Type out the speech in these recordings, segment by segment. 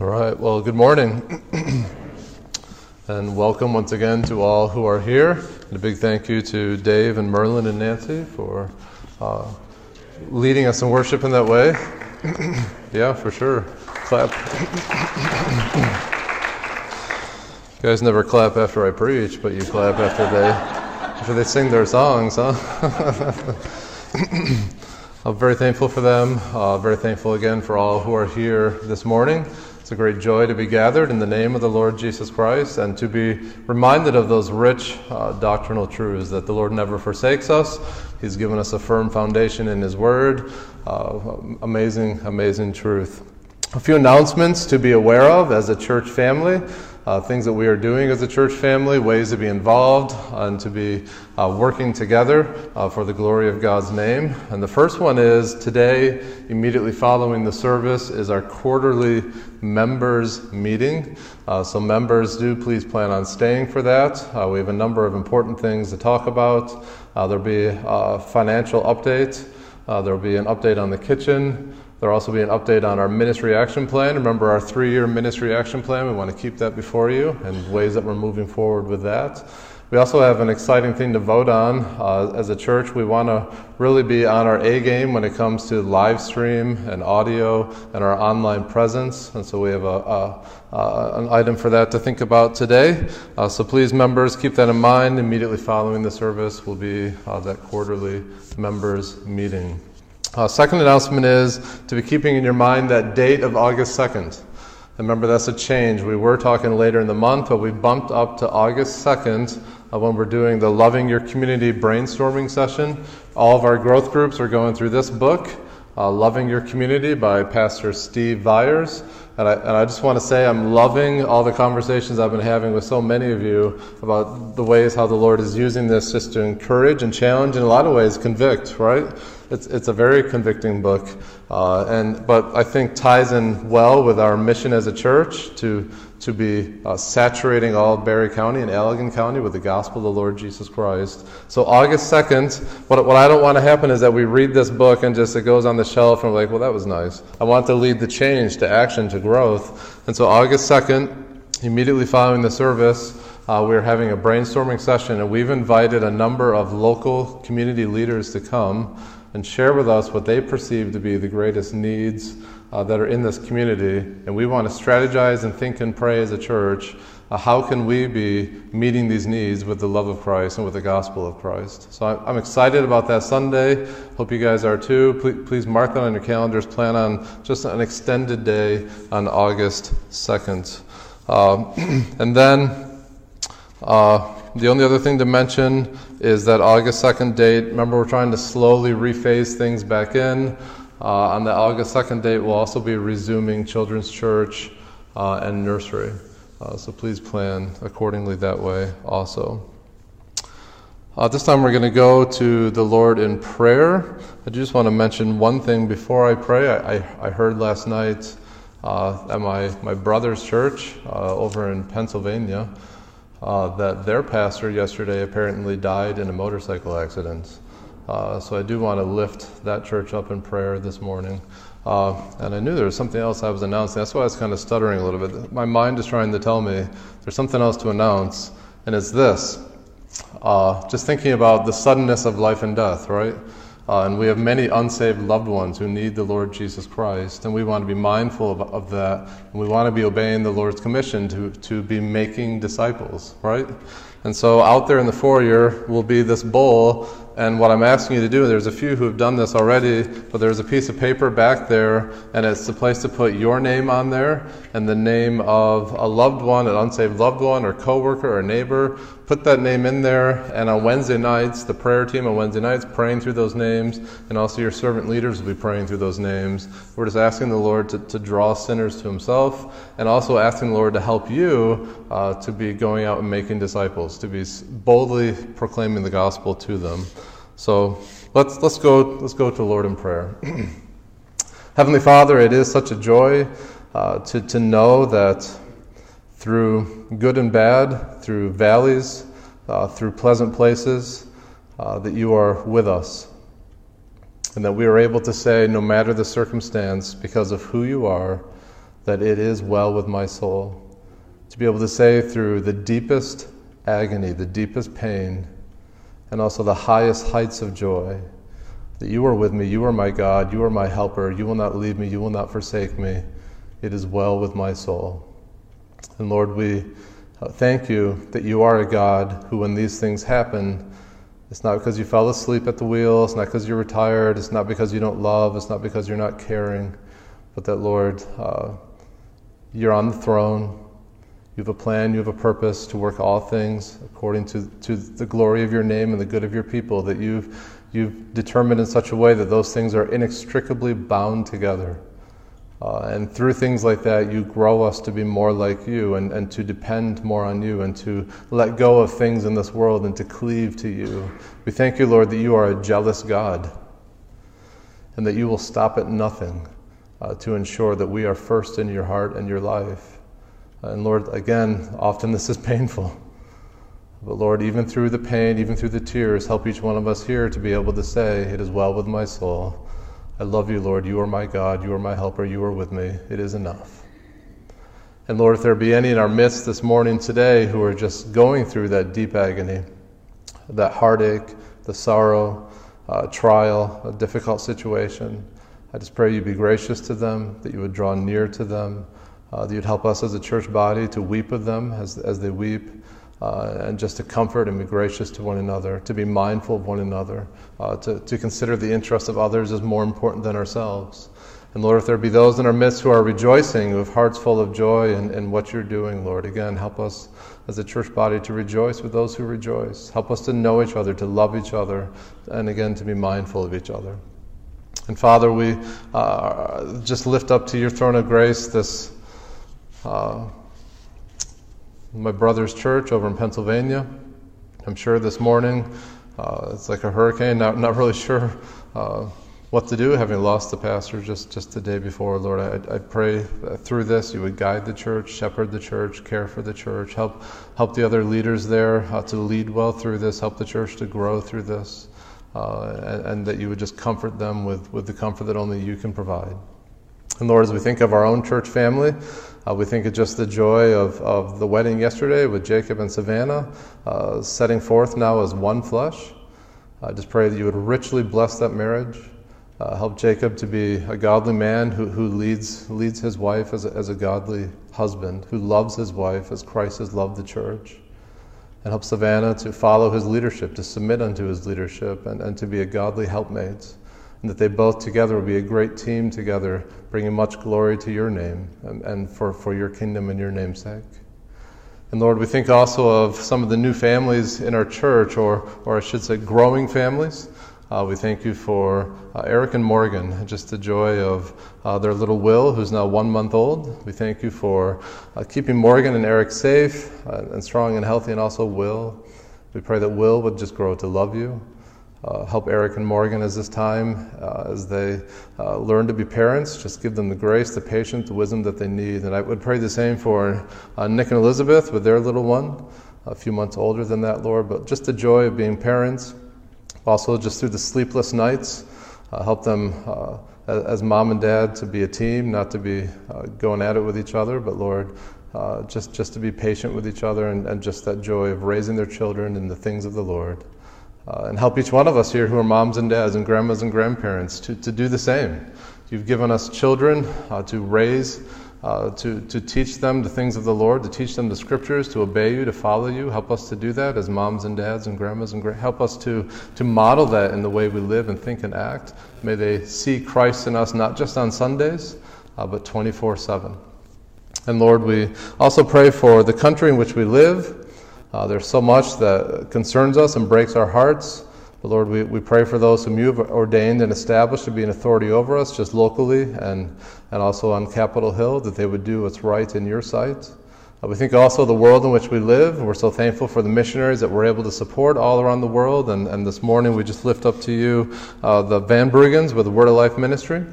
All right, well, good morning. and welcome once again to all who are here. And a big thank you to Dave and Merlin and Nancy for uh, leading us in worship in that way. yeah, for sure. Clap. you guys never clap after I preach, but you clap after they after they sing their songs, huh? I'm very thankful for them. Uh, very thankful again for all who are here this morning. It's a great joy to be gathered in the name of the Lord Jesus Christ and to be reminded of those rich uh, doctrinal truths that the Lord never forsakes us. He's given us a firm foundation in His Word. Uh, amazing, amazing truth. A few announcements to be aware of as a church family uh, things that we are doing as a church family, ways to be involved and to be uh, working together uh, for the glory of God's name. And the first one is today, immediately following the service, is our quarterly members meeting. Uh, so, members, do please plan on staying for that. Uh, we have a number of important things to talk about. Uh, there'll be a financial update, there'll be an update on the kitchen. There'll also be an update on our ministry action plan. Remember our three year ministry action plan? We want to keep that before you and ways that we're moving forward with that. We also have an exciting thing to vote on. Uh, as a church, we want to really be on our A game when it comes to live stream and audio and our online presence. And so we have a, a, a an item for that to think about today. Uh, so please, members, keep that in mind. Immediately following the service will be uh, that quarterly members meeting. Uh, second announcement is to be keeping in your mind that date of August 2nd. Remember, that's a change. We were talking later in the month, but we bumped up to August 2nd uh, when we're doing the Loving Your Community brainstorming session. All of our growth groups are going through this book, uh, Loving Your Community by Pastor Steve Viars. And I, and I just want to say I'm loving all the conversations I've been having with so many of you about the ways how the Lord is using this just to encourage and challenge, in a lot of ways, convict, right? It's, it's a very convicting book, uh, and, but I think ties in well with our mission as a church to, to be uh, saturating all Barry County and Allegan County with the gospel of the Lord Jesus Christ. So, August 2nd, what, what I don't want to happen is that we read this book and just it goes on the shelf and we're like, well, that was nice. I want to lead the change to action, to growth. And so, August 2nd, immediately following the service, uh, we're having a brainstorming session, and we've invited a number of local community leaders to come and share with us what they perceive to be the greatest needs uh, that are in this community. And we want to strategize and think and pray as a church. Uh, how can we be meeting these needs with the love of Christ and with the gospel of Christ? So I'm, excited about that Sunday. Hope you guys are too. Please, please mark that on your calendars. Plan on just an extended day on August 2nd. Um, and then uh, the only other thing to mention is that August 2nd date. Remember, we're trying to slowly rephase things back in. Uh, on the August 2nd date, we'll also be resuming children's church uh, and nursery. Uh, so please plan accordingly that way also. Uh, this time we're going to go to the Lord in prayer. I just want to mention one thing before I pray. I, I, I heard last night uh, at my, my brother's church uh, over in Pennsylvania uh, that their pastor yesterday apparently died in a motorcycle accident. Uh, so I do want to lift that church up in prayer this morning. Uh, and I knew there was something else I was announcing. That's why I was kind of stuttering a little bit. My mind is trying to tell me there's something else to announce, and it's this. Uh, just thinking about the suddenness of life and death, right? Uh, and we have many unsaved loved ones who need the Lord Jesus Christ. And we want to be mindful of, of, that. And we want to be obeying the Lord's commission to, to be making disciples, right? And so out there in the foyer will be this bowl and what I'm asking you to do, there's a few who have done this already, but there's a piece of paper back there, and it's the place to put your name on there and the name of a loved one, an unsaved loved one, or coworker, or neighbor. Put that name in there, and on Wednesday nights, the prayer team on Wednesday nights praying through those names, and also your servant leaders will be praying through those names. We're just asking the Lord to, to draw sinners to Himself, and also asking the Lord to help you uh, to be going out and making disciples, to be boldly proclaiming the gospel to them. So let's, let's, go, let's go to Lord in prayer. Heavenly Father, it is such a joy uh, to, to know that through good and bad, through valleys, uh, through pleasant places, uh, that you are with us. And that we are able to say, no matter the circumstance, because of who you are, that it is well with my soul. To be able to say through the deepest agony, the deepest pain, and also the highest heights of joy, that you are with me, you are my God, you are my helper, you will not leave me, you will not forsake me. It is well with my soul. And Lord, we uh, thank you that you are a God who, when these things happen, it's not because you fell asleep at the wheel, it's not because you're retired, it's not because you don't love, it's not because you're not caring, but that, Lord, uh, you're on the throne. You have a plan, you have a purpose to work all things according to, to the glory of your name and the good of your people, that you've, you've determined in such a way that those things are inextricably bound together. Uh, and through things like that, you grow us to be more like you and, and to depend more on you and to let go of things in this world and to cleave to you. We thank you, Lord, that you are a jealous God and that you will stop at nothing uh, to ensure that we are first in your heart and your life. And Lord, again, often this is painful. But Lord, even through the pain, even through the tears, help each one of us here to be able to say, It is well with my soul. I love you, Lord. You are my God. You are my helper. You are with me. It is enough. And Lord, if there be any in our midst this morning today who are just going through that deep agony, that heartache, the sorrow, uh, trial, a difficult situation, I just pray you be gracious to them, that you would draw near to them, uh, that you'd help us as a church body to weep with them as, as they weep, uh, and just to comfort and be gracious to one another, to be mindful of one another, uh, to, to consider the interests of others as more important than ourselves. And Lord, if there be those in our midst who are rejoicing, who have hearts full of joy in, in what you're doing, Lord, again, help us as a church body to rejoice with those who rejoice. Help us to know each other, to love each other, and again, to be mindful of each other. And Father, we uh, just lift up to your throne of grace this. Uh, my brother's church over in Pennsylvania. I'm sure this morning uh, it's like a hurricane, not, not really sure uh, what to do, having lost the pastor just, just the day before. Lord, I, I pray through this you would guide the church, shepherd the church, care for the church, help, help the other leaders there uh, to lead well through this, help the church to grow through this, uh, and, and that you would just comfort them with, with the comfort that only you can provide. And Lord, as we think of our own church family, uh, we think of just the joy of, of the wedding yesterday with Jacob and Savannah, uh, setting forth now as one flesh. I just pray that you would richly bless that marriage. Uh, help Jacob to be a godly man who, who leads, leads his wife as a, as a godly husband, who loves his wife as Christ has loved the church. And help Savannah to follow his leadership, to submit unto his leadership, and, and to be a godly helpmate and that they both together will be a great team together, bringing much glory to your name and, and for, for your kingdom and your namesake. And Lord, we think also of some of the new families in our church, or, or I should say, growing families. Uh, we thank you for uh, Eric and Morgan, just the joy of uh, their little Will, who's now one month old. We thank you for uh, keeping Morgan and Eric safe uh, and strong and healthy, and also Will. We pray that Will would just grow to love you uh, help Eric and Morgan as this time, uh, as they uh, learn to be parents. Just give them the grace, the patience, the wisdom that they need. And I would pray the same for uh, Nick and Elizabeth with their little one, a few months older than that, Lord. But just the joy of being parents. Also, just through the sleepless nights, uh, help them uh, as mom and dad to be a team, not to be going at it with each other, but Lord, just, just to be patient with each other and, and, just that joy of raising their children in the things of the Lord uh, and help each one of us here who are moms and dads and grandmas and grandparents to, to do the same. You've given us children uh, to raise, uh, to, to teach them the things of the Lord, to teach them the scriptures, to obey you, to follow you. Help us to do that as moms and dads and grandmas and gra- help us to, to model that in the way we live and think and act. May they see Christ in us not just on Sundays, uh, but 24 7. And Lord, we also pray for the country in which we live. Uh, there's so much that concerns us and breaks our hearts. But Lord, we, we pray for those whom you have ordained and established to be an authority over us, just locally and, and also on Capitol Hill, that they would do what's right in your sight. Uh, we think also the world in which we live. We're so thankful for the missionaries that we're able to support all around the world. And, and this morning we just lift up to you uh, the Van Bruggens with the Word of Life Ministry.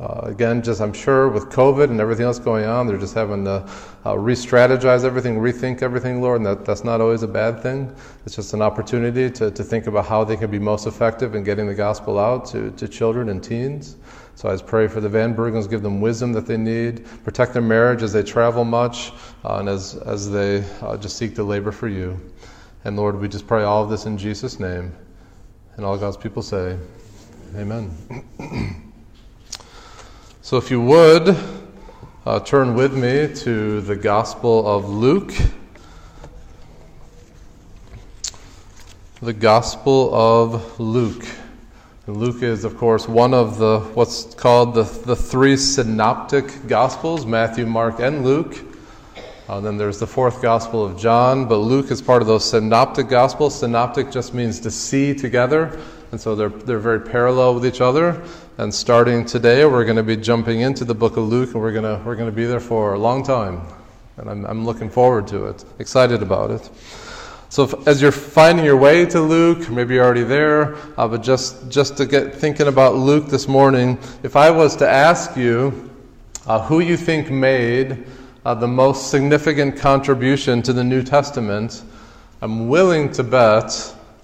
Uh, again, just I'm sure with COVID and everything else going on, they're just having to uh, re strategize everything, rethink everything, Lord, and that, that's not always a bad thing. It's just an opportunity to, to think about how they can be most effective in getting the gospel out to, to children and teens. So I just pray for the Van Bergens, give them wisdom that they need, protect their marriage as they travel much, uh, and as, as they uh, just seek to labor for you. And Lord, we just pray all of this in Jesus' name. And all God's people say, Amen. so if you would, uh, turn with me to the Gospel of Luke. The Gospel of Luke. Luke is, of course, one of the what's called the, the three synoptic Gospels Matthew, Mark, and Luke. Uh, then there's the fourth Gospel of John, but Luke is part of those synoptic Gospels. Synoptic just means to see together, and so they're, they're very parallel with each other. And starting today, we're going to be jumping into the book of Luke, and we're going to, we're going to be there for a long time. And I'm, I'm looking forward to it, excited about it. So if, as you're finding your way to Luke, maybe you're already there, uh, but just, just to get thinking about Luke this morning, if I was to ask you uh, who you think made uh, the most significant contribution to the New Testament, I'm willing to bet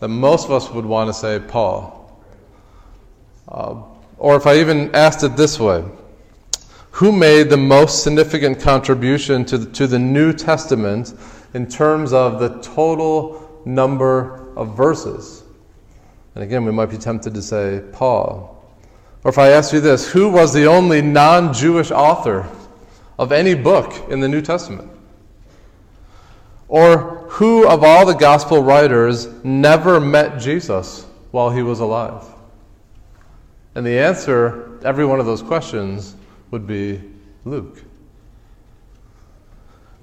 that most of us would want to say Paul. Uh, or if I even asked it this way, who made the most significant contribution to the, to the New Testament in terms of the total number of verses. And again, we might be tempted to say Paul. Or if I ask you this, who was the only non Jewish author of any book in the New Testament? Or who of all the gospel writers never met Jesus while he was alive? And the answer to every one of those questions would be Luke.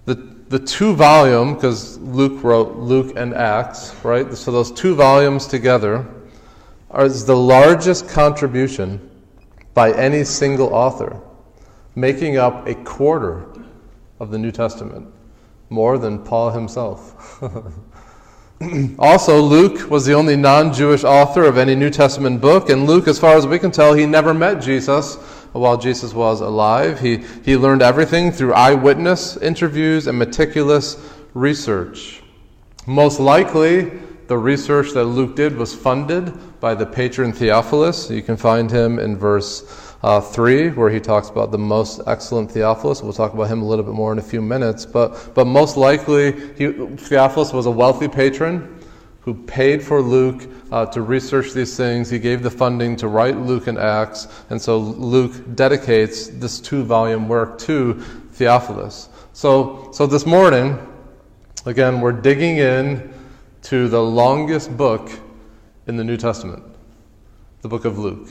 The, the two volume, because Luke wrote Luke and Acts, right? So those two volumes together are the largest contribution by any single author, making up a quarter of the New Testament, more than Paul himself. also, Luke was the only non Jewish author of any New Testament book, and Luke, as far as we can tell, he never met Jesus while Jesus was alive. He, he learned everything through eyewitness interviews and meticulous research. Most likely, the research that Luke did was funded by the patron Theophilus. You can find him in verse uh, 3, where he talks about the most excellent Theophilus. We'll talk about him a little bit more in a few minutes. But, but most likely, he, Theophilus was a wealthy patron who paid for Luke uh, to research these things. He gave the funding to write Luke and Acts. And so Luke dedicates this two volume work to Theophilus. So, so this morning, again, we're digging in to the longest book in the New Testament, the book of Luke.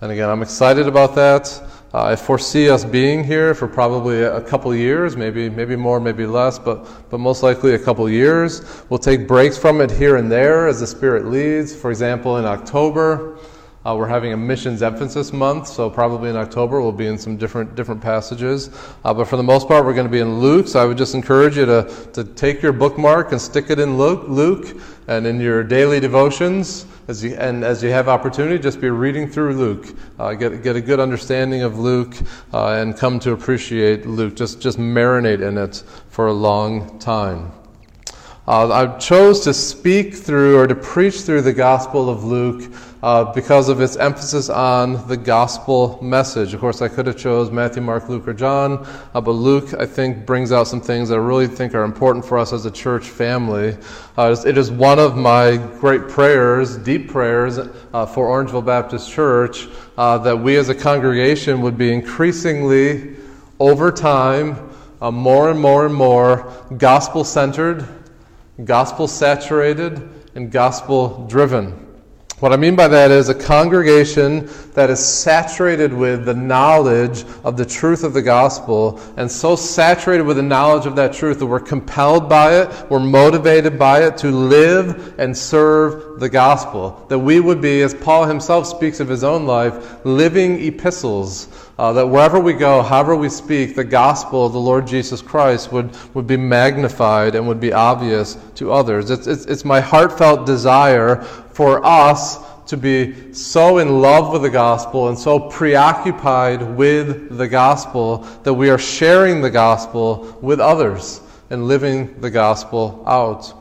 And again, I'm excited about that. Uh, I foresee us being here for probably a couple years, maybe maybe more, maybe less, but but most likely a couple years. We'll take breaks from it here and there as the Spirit leads. For example, in October, uh, we're having a missions emphasis month, so probably in October we'll be in some different different passages. Uh, but for the most part, we're going to be in Luke. So I would just encourage you to to take your bookmark and stick it in Luke, Luke and in your daily devotions. As you, and as you have opportunity, just be reading through Luke, uh, get, get a good understanding of Luke, uh, and come to appreciate Luke. Just, just marinate in it for a long time. Uh, I chose to speak through or to preach through the Gospel of Luke uh, because of its emphasis on the gospel message. Of course, I could have chose Matthew, Mark, Luke, or John, uh, but Luke, I think, brings out some things that I really think are important for us as a church family. Uh, it is one of my great prayers, deep prayers, uh, for Orangeville Baptist Church, uh, that we as a congregation would be increasingly, over time, more and more and more gospel centered, gospel saturated, and gospel driven. What I mean by that is a congregation that is saturated with the knowledge of the truth of the gospel, and so saturated with the knowledge of that truth that we're compelled by it, we're motivated by it to live and serve the gospel. That we would be, as Paul himself speaks of his own life, living epistles. Uh, that wherever we go, however we speak, the gospel of the Lord Jesus Christ would, would be magnified and would be obvious to others. It's, it's, it's my heartfelt desire for us to be so in love with the gospel and so preoccupied with the gospel that we are sharing the gospel with others and living the gospel out.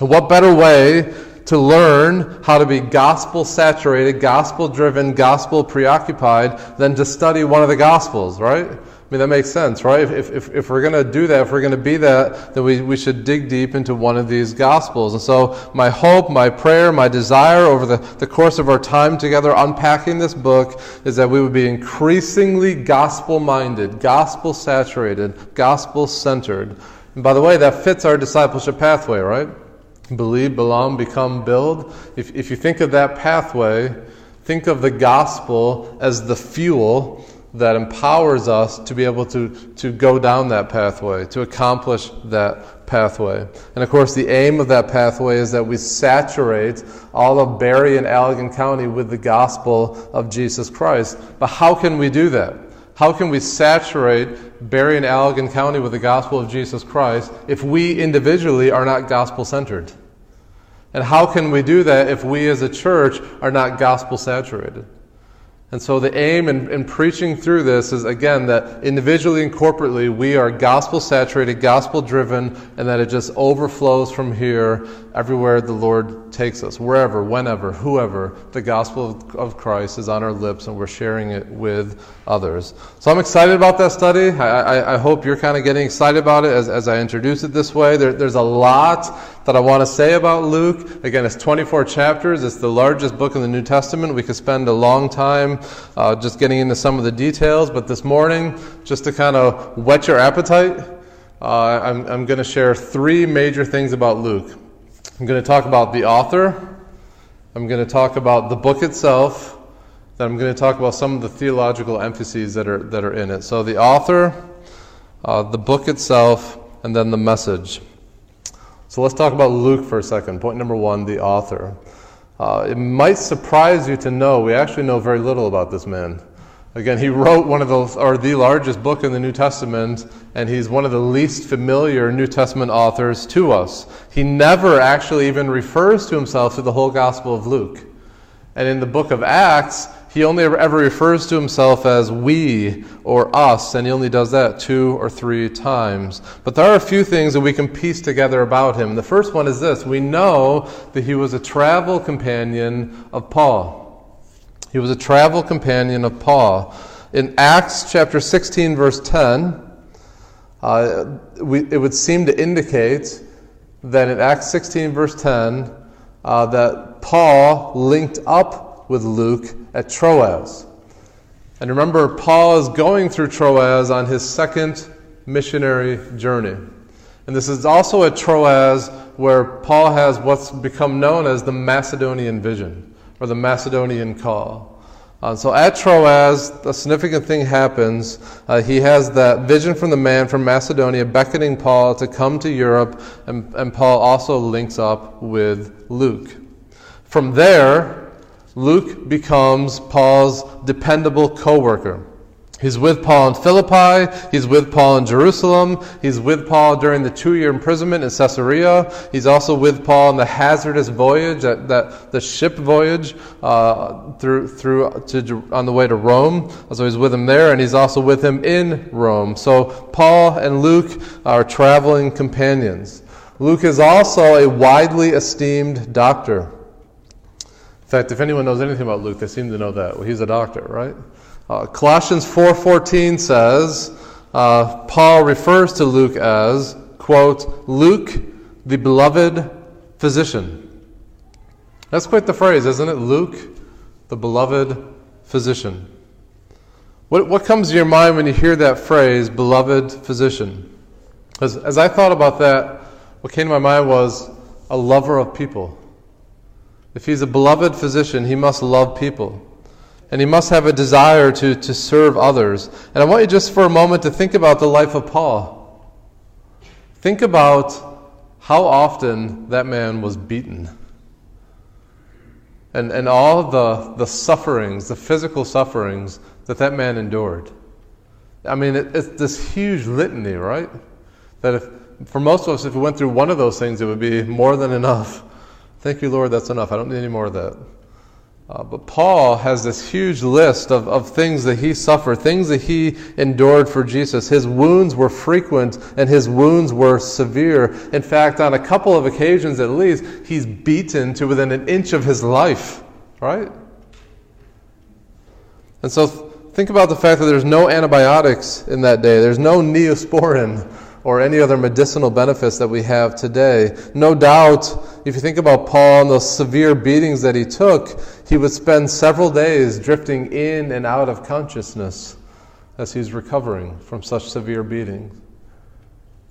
What better way to learn how to be gospel saturated, gospel driven, gospel preoccupied than to study one of the gospels, right? I mean, that makes sense, right? If, if, if we're going to do that, if we're going to be that, then we, we should dig deep into one of these Gospels. And so, my hope, my prayer, my desire over the, the course of our time together unpacking this book is that we would be increasingly gospel minded, gospel saturated, gospel centered. And by the way, that fits our discipleship pathway, right? Believe, belong, become, build. If, if you think of that pathway, think of the gospel as the fuel that empowers us to be able to, to go down that pathway, to accomplish that pathway. And of course, the aim of that pathway is that we saturate all of Barry and Allegan County with the gospel of Jesus Christ. But how can we do that? How can we saturate Barry and Allegan County with the gospel of Jesus Christ if we individually are not gospel centered? And how can we do that if we as a church are not gospel saturated? And so the aim in, in, preaching through this is again that individually and corporately we are gospel saturated, gospel driven, and that it just overflows from here everywhere the Lord takes us, wherever, whenever, whoever. The gospel of, of Christ is on our lips and we're sharing it with others. So I'm excited about that study. I, I, I hope you're kind of getting excited about it as, as I introduce it this way. There, there's a lot that I want to say about Luke. Again, it's 24 chapters. It's the largest book in the New Testament. We could spend a long time uh, just getting into some of the details, but this morning, just to kind of whet your appetite, uh, I'm, I'm going to share three major things about Luke. I'm going to talk about the author, I'm going to talk about the book itself, then I'm going to talk about some of the theological emphases that are, that are in it. So, the author, uh, the book itself, and then the message. So let's talk about Luke for a second. Point number one the author. Uh, it might surprise you to know we actually know very little about this man. Again, he wrote one of the, or the largest book in the New Testament, and he's one of the least familiar New Testament authors to us. He never actually even refers to himself to the whole Gospel of Luke. And in the book of Acts, he only ever refers to himself as we or us, and he only does that two or three times. But there are a few things that we can piece together about him. The first one is this we know that he was a travel companion of Paul. He was a travel companion of Paul. In Acts chapter 16, verse 10, uh, we, it would seem to indicate that in Acts 16, verse 10, uh, that Paul linked up with Luke at Troas. And remember, Paul is going through Troas on his second missionary journey. And this is also at Troas where Paul has what's become known as the Macedonian vision or the Macedonian call. Uh, so at Troas, a significant thing happens. Uh, he has that vision from the man from Macedonia beckoning Paul to come to Europe, and, and Paul also links up with Luke. From there, Luke becomes Paul's dependable co worker. He's with Paul in Philippi. He's with Paul in Jerusalem. He's with Paul during the two year imprisonment in Caesarea. He's also with Paul in the hazardous voyage, that, that the ship voyage uh, through, through to, on the way to Rome. So he's with him there, and he's also with him in Rome. So Paul and Luke are traveling companions. Luke is also a widely esteemed doctor fact, if anyone knows anything about Luke, they seem to know that. Well, he's a doctor, right? Uh, Colossians 4.14 says, uh, Paul refers to Luke as, quote, Luke, the beloved physician. That's quite the phrase, isn't it? Luke, the beloved physician. What, what comes to your mind when you hear that phrase, beloved physician? As, as I thought about that, what came to my mind was a lover of people. If he's a beloved physician, he must love people. And he must have a desire to, to serve others. And I want you just for a moment to think about the life of Paul. Think about how often that man was beaten. And, and all the, the sufferings, the physical sufferings that that man endured. I mean, it, it's this huge litany, right? That if, for most of us, if we went through one of those things, it would be more than enough Thank you, Lord, that's enough. I don't need any more of that. Uh, but Paul has this huge list of, of things that he suffered, things that he endured for Jesus. His wounds were frequent and his wounds were severe. In fact, on a couple of occasions at least, he's beaten to within an inch of his life, right? And so think about the fact that there's no antibiotics in that day, there's no neosporin or any other medicinal benefits that we have today. No doubt, if you think about Paul and those severe beatings that he took, he would spend several days drifting in and out of consciousness as he's recovering from such severe beatings.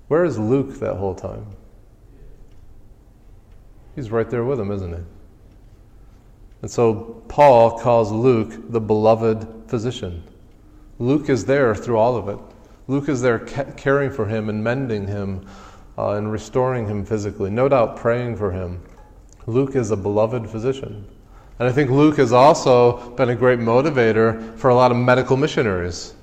Where is Luke that whole time? He's right there with him, isn't he? And so Paul calls Luke the beloved physician. Luke is there through all of it. Luke is there caring for him and mending him uh, and restoring him physically, no doubt praying for him. Luke is a beloved physician. And I think Luke has also been a great motivator for a lot of medical missionaries.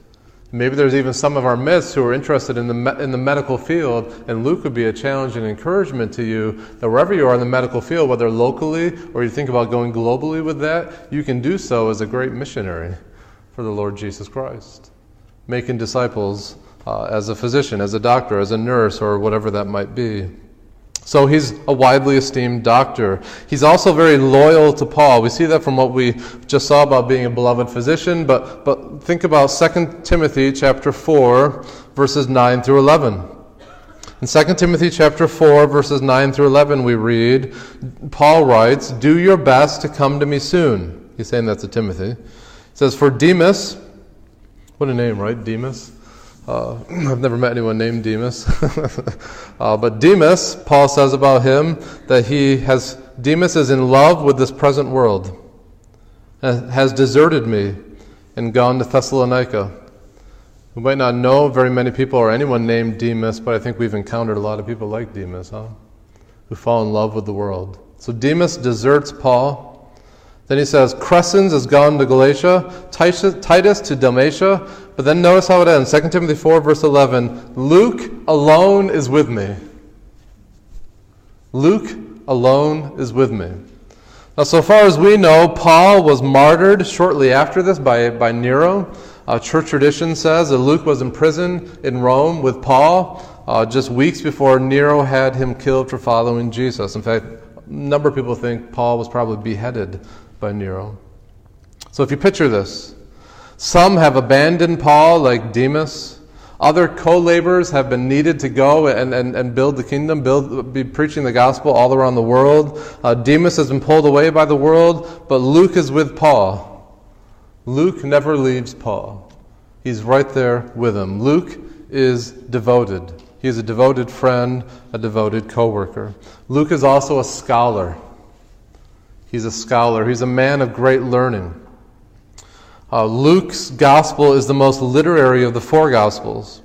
Maybe there's even some of our myths who are interested in the, me- in the medical field, and Luke would be a challenge and encouragement to you that wherever you are in the medical field, whether locally or you think about going globally with that, you can do so as a great missionary for the Lord Jesus Christ making disciples uh, as a physician, as a doctor, as a nurse, or whatever that might be. So he's a widely esteemed doctor. He's also very loyal to Paul. We see that from what we just saw about being a beloved physician, but, but think about 2 Timothy chapter 4, verses 9 through 11. In 2 Timothy chapter 4, verses 9 through 11, we read, Paul writes, Do your best to come to me soon. He's saying that to Timothy. He says, For Demas, what a name, right? Demas. Uh, I've never met anyone named Demas. uh, but Demas, Paul says about him that he has, Demas is in love with this present world, has deserted me and gone to Thessalonica. We might not know very many people or anyone named Demas, but I think we've encountered a lot of people like Demas, huh? Who fall in love with the world. So Demas deserts Paul. Then he says, Crescens has gone to Galatia, Titus to Dalmatia. But then notice how it ends 2 Timothy 4, verse 11 Luke alone is with me. Luke alone is with me. Now, so far as we know, Paul was martyred shortly after this by, by Nero. Uh, church tradition says that Luke was in prison in Rome with Paul uh, just weeks before Nero had him killed for following Jesus. In fact, a number of people think Paul was probably beheaded by Nero. So if you picture this, some have abandoned Paul, like Demas. Other co laborers have been needed to go and, and, and build the kingdom, build, be preaching the gospel all around the world. Uh, Demas has been pulled away by the world, but Luke is with Paul. Luke never leaves Paul, he's right there with him. Luke is devoted. He is a devoted friend, a devoted co worker. Luke is also a scholar. He's a scholar, he's a man of great learning. Uh, Luke's gospel is the most literary of the four gospels.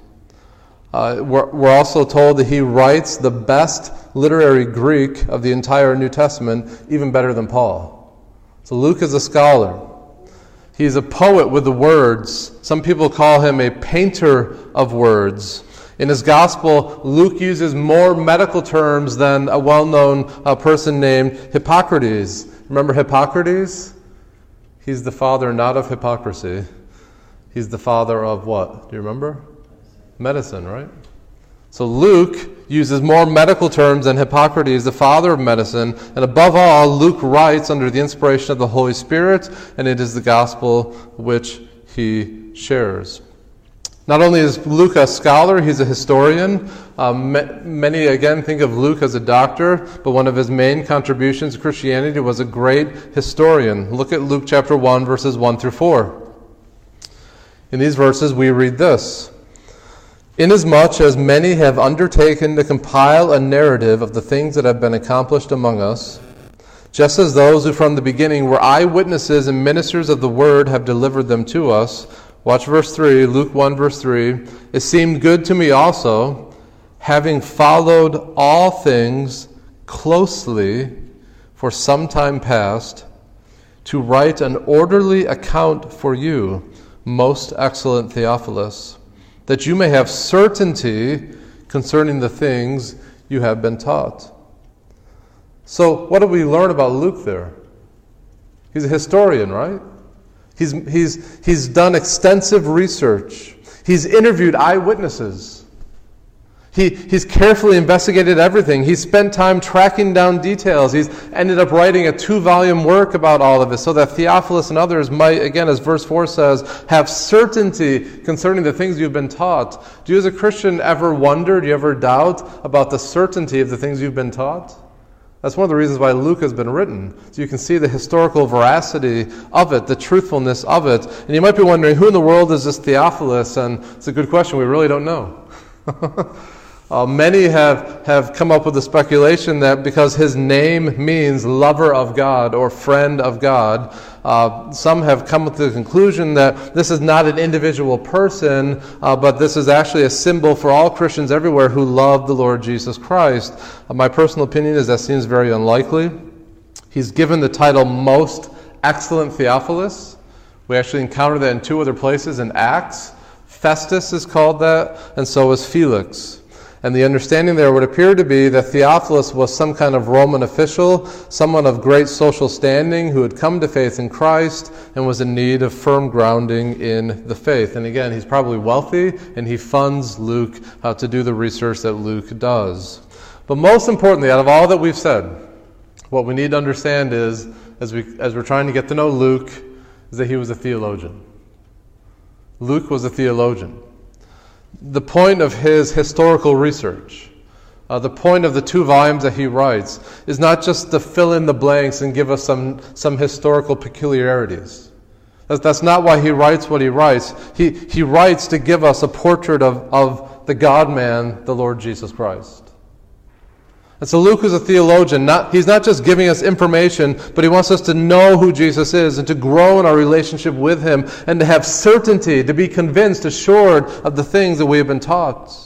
Uh, we're, we're, also told that he writes the best literary Greek of the entire New Testament, even better than Paul. So Luke is a scholar. He's a poet with the words. Some people call him a painter of words. In his gospel, Luke uses more medical terms than a well known uh, person named Hippocrates. Remember Hippocrates? He's the father not of hypocrisy. He's the father of what? Do you remember? Medicine, right? So Luke uses more medical terms than Hippocrates, the father of medicine. And above all, Luke writes under the inspiration of the Holy Spirit, and it is the gospel which he shares. Not only is Luke a scholar, he's a historian. Um, many, again, think of Luke as a doctor, but one of his main contributions to Christianity was a great historian. Look at Luke chapter 1, verses 1 through 4. In these verses, we read this Inasmuch as many have undertaken to compile a narrative of the things that have been accomplished among us, just as those who from the beginning were eyewitnesses and ministers of the word have delivered them to us, Watch verse 3, Luke 1, verse 3. It seemed good to me also, having followed all things closely for some time past, to write an orderly account for you, most excellent Theophilus, that you may have certainty concerning the things you have been taught. So, what do we learn about Luke there? He's a historian, right? He's, he's, he's done extensive research. He's interviewed eyewitnesses. He, he's carefully investigated everything. He's spent time tracking down details. He's ended up writing a two volume work about all of this so that Theophilus and others might, again, as verse 4 says, have certainty concerning the things you've been taught. Do you, as a Christian, ever wonder, do you ever doubt about the certainty of the things you've been taught? That's one of the reasons why Luke has been written. So you can see the historical veracity of it, the truthfulness of it. And you might be wondering, who in the world is this Theophilus? And it's a good question. We really don't know. Uh, many have, have come up with the speculation that because his name means lover of God or friend of God, uh, some have come to the conclusion that this is not an individual person, uh, but this is actually a symbol for all Christians everywhere who love the Lord Jesus Christ. Uh, my personal opinion is that seems very unlikely. He's given the title Most Excellent Theophilus. We actually encounter that in two other places in Acts. Festus is called that, and so is Felix. And the understanding there would appear to be that Theophilus was some kind of Roman official, someone of great social standing who had come to faith in Christ and was in need of firm grounding in the faith. And again, he's probably wealthy and he funds Luke uh, to do the research that Luke does. But most importantly, out of all that we've said, what we need to understand is, as, we, as we're trying to get to know Luke, is that he was a theologian. Luke was a theologian the point of his historical research, uh, the point of the two volumes that he writes, is not just to fill in the blanks and give us some, some historical peculiarities. That's, that's not why he writes what he writes. He, he writes to give us a portrait of, of the God man, the Lord Jesus Christ. And so Luke is a theologian. Not, he's not just giving us information, but he wants us to know who Jesus is and to grow in our relationship with him and to have certainty, to be convinced, assured of the things that we have been taught.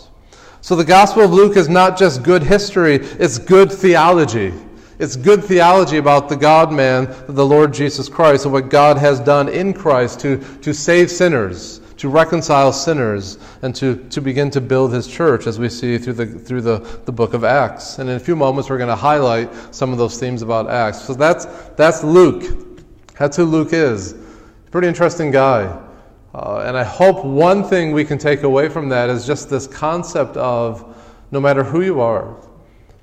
So the Gospel of Luke is not just good history, it's good theology. It's good theology about the God man, the Lord Jesus Christ, and what God has done in Christ to, to save sinners to reconcile sinners, and to, to begin to build his church, as we see through, the, through the, the book of Acts. And in a few moments, we're going to highlight some of those themes about Acts. So that's, that's Luke. That's who Luke is. Pretty interesting guy. Uh, and I hope one thing we can take away from that is just this concept of no matter who you are,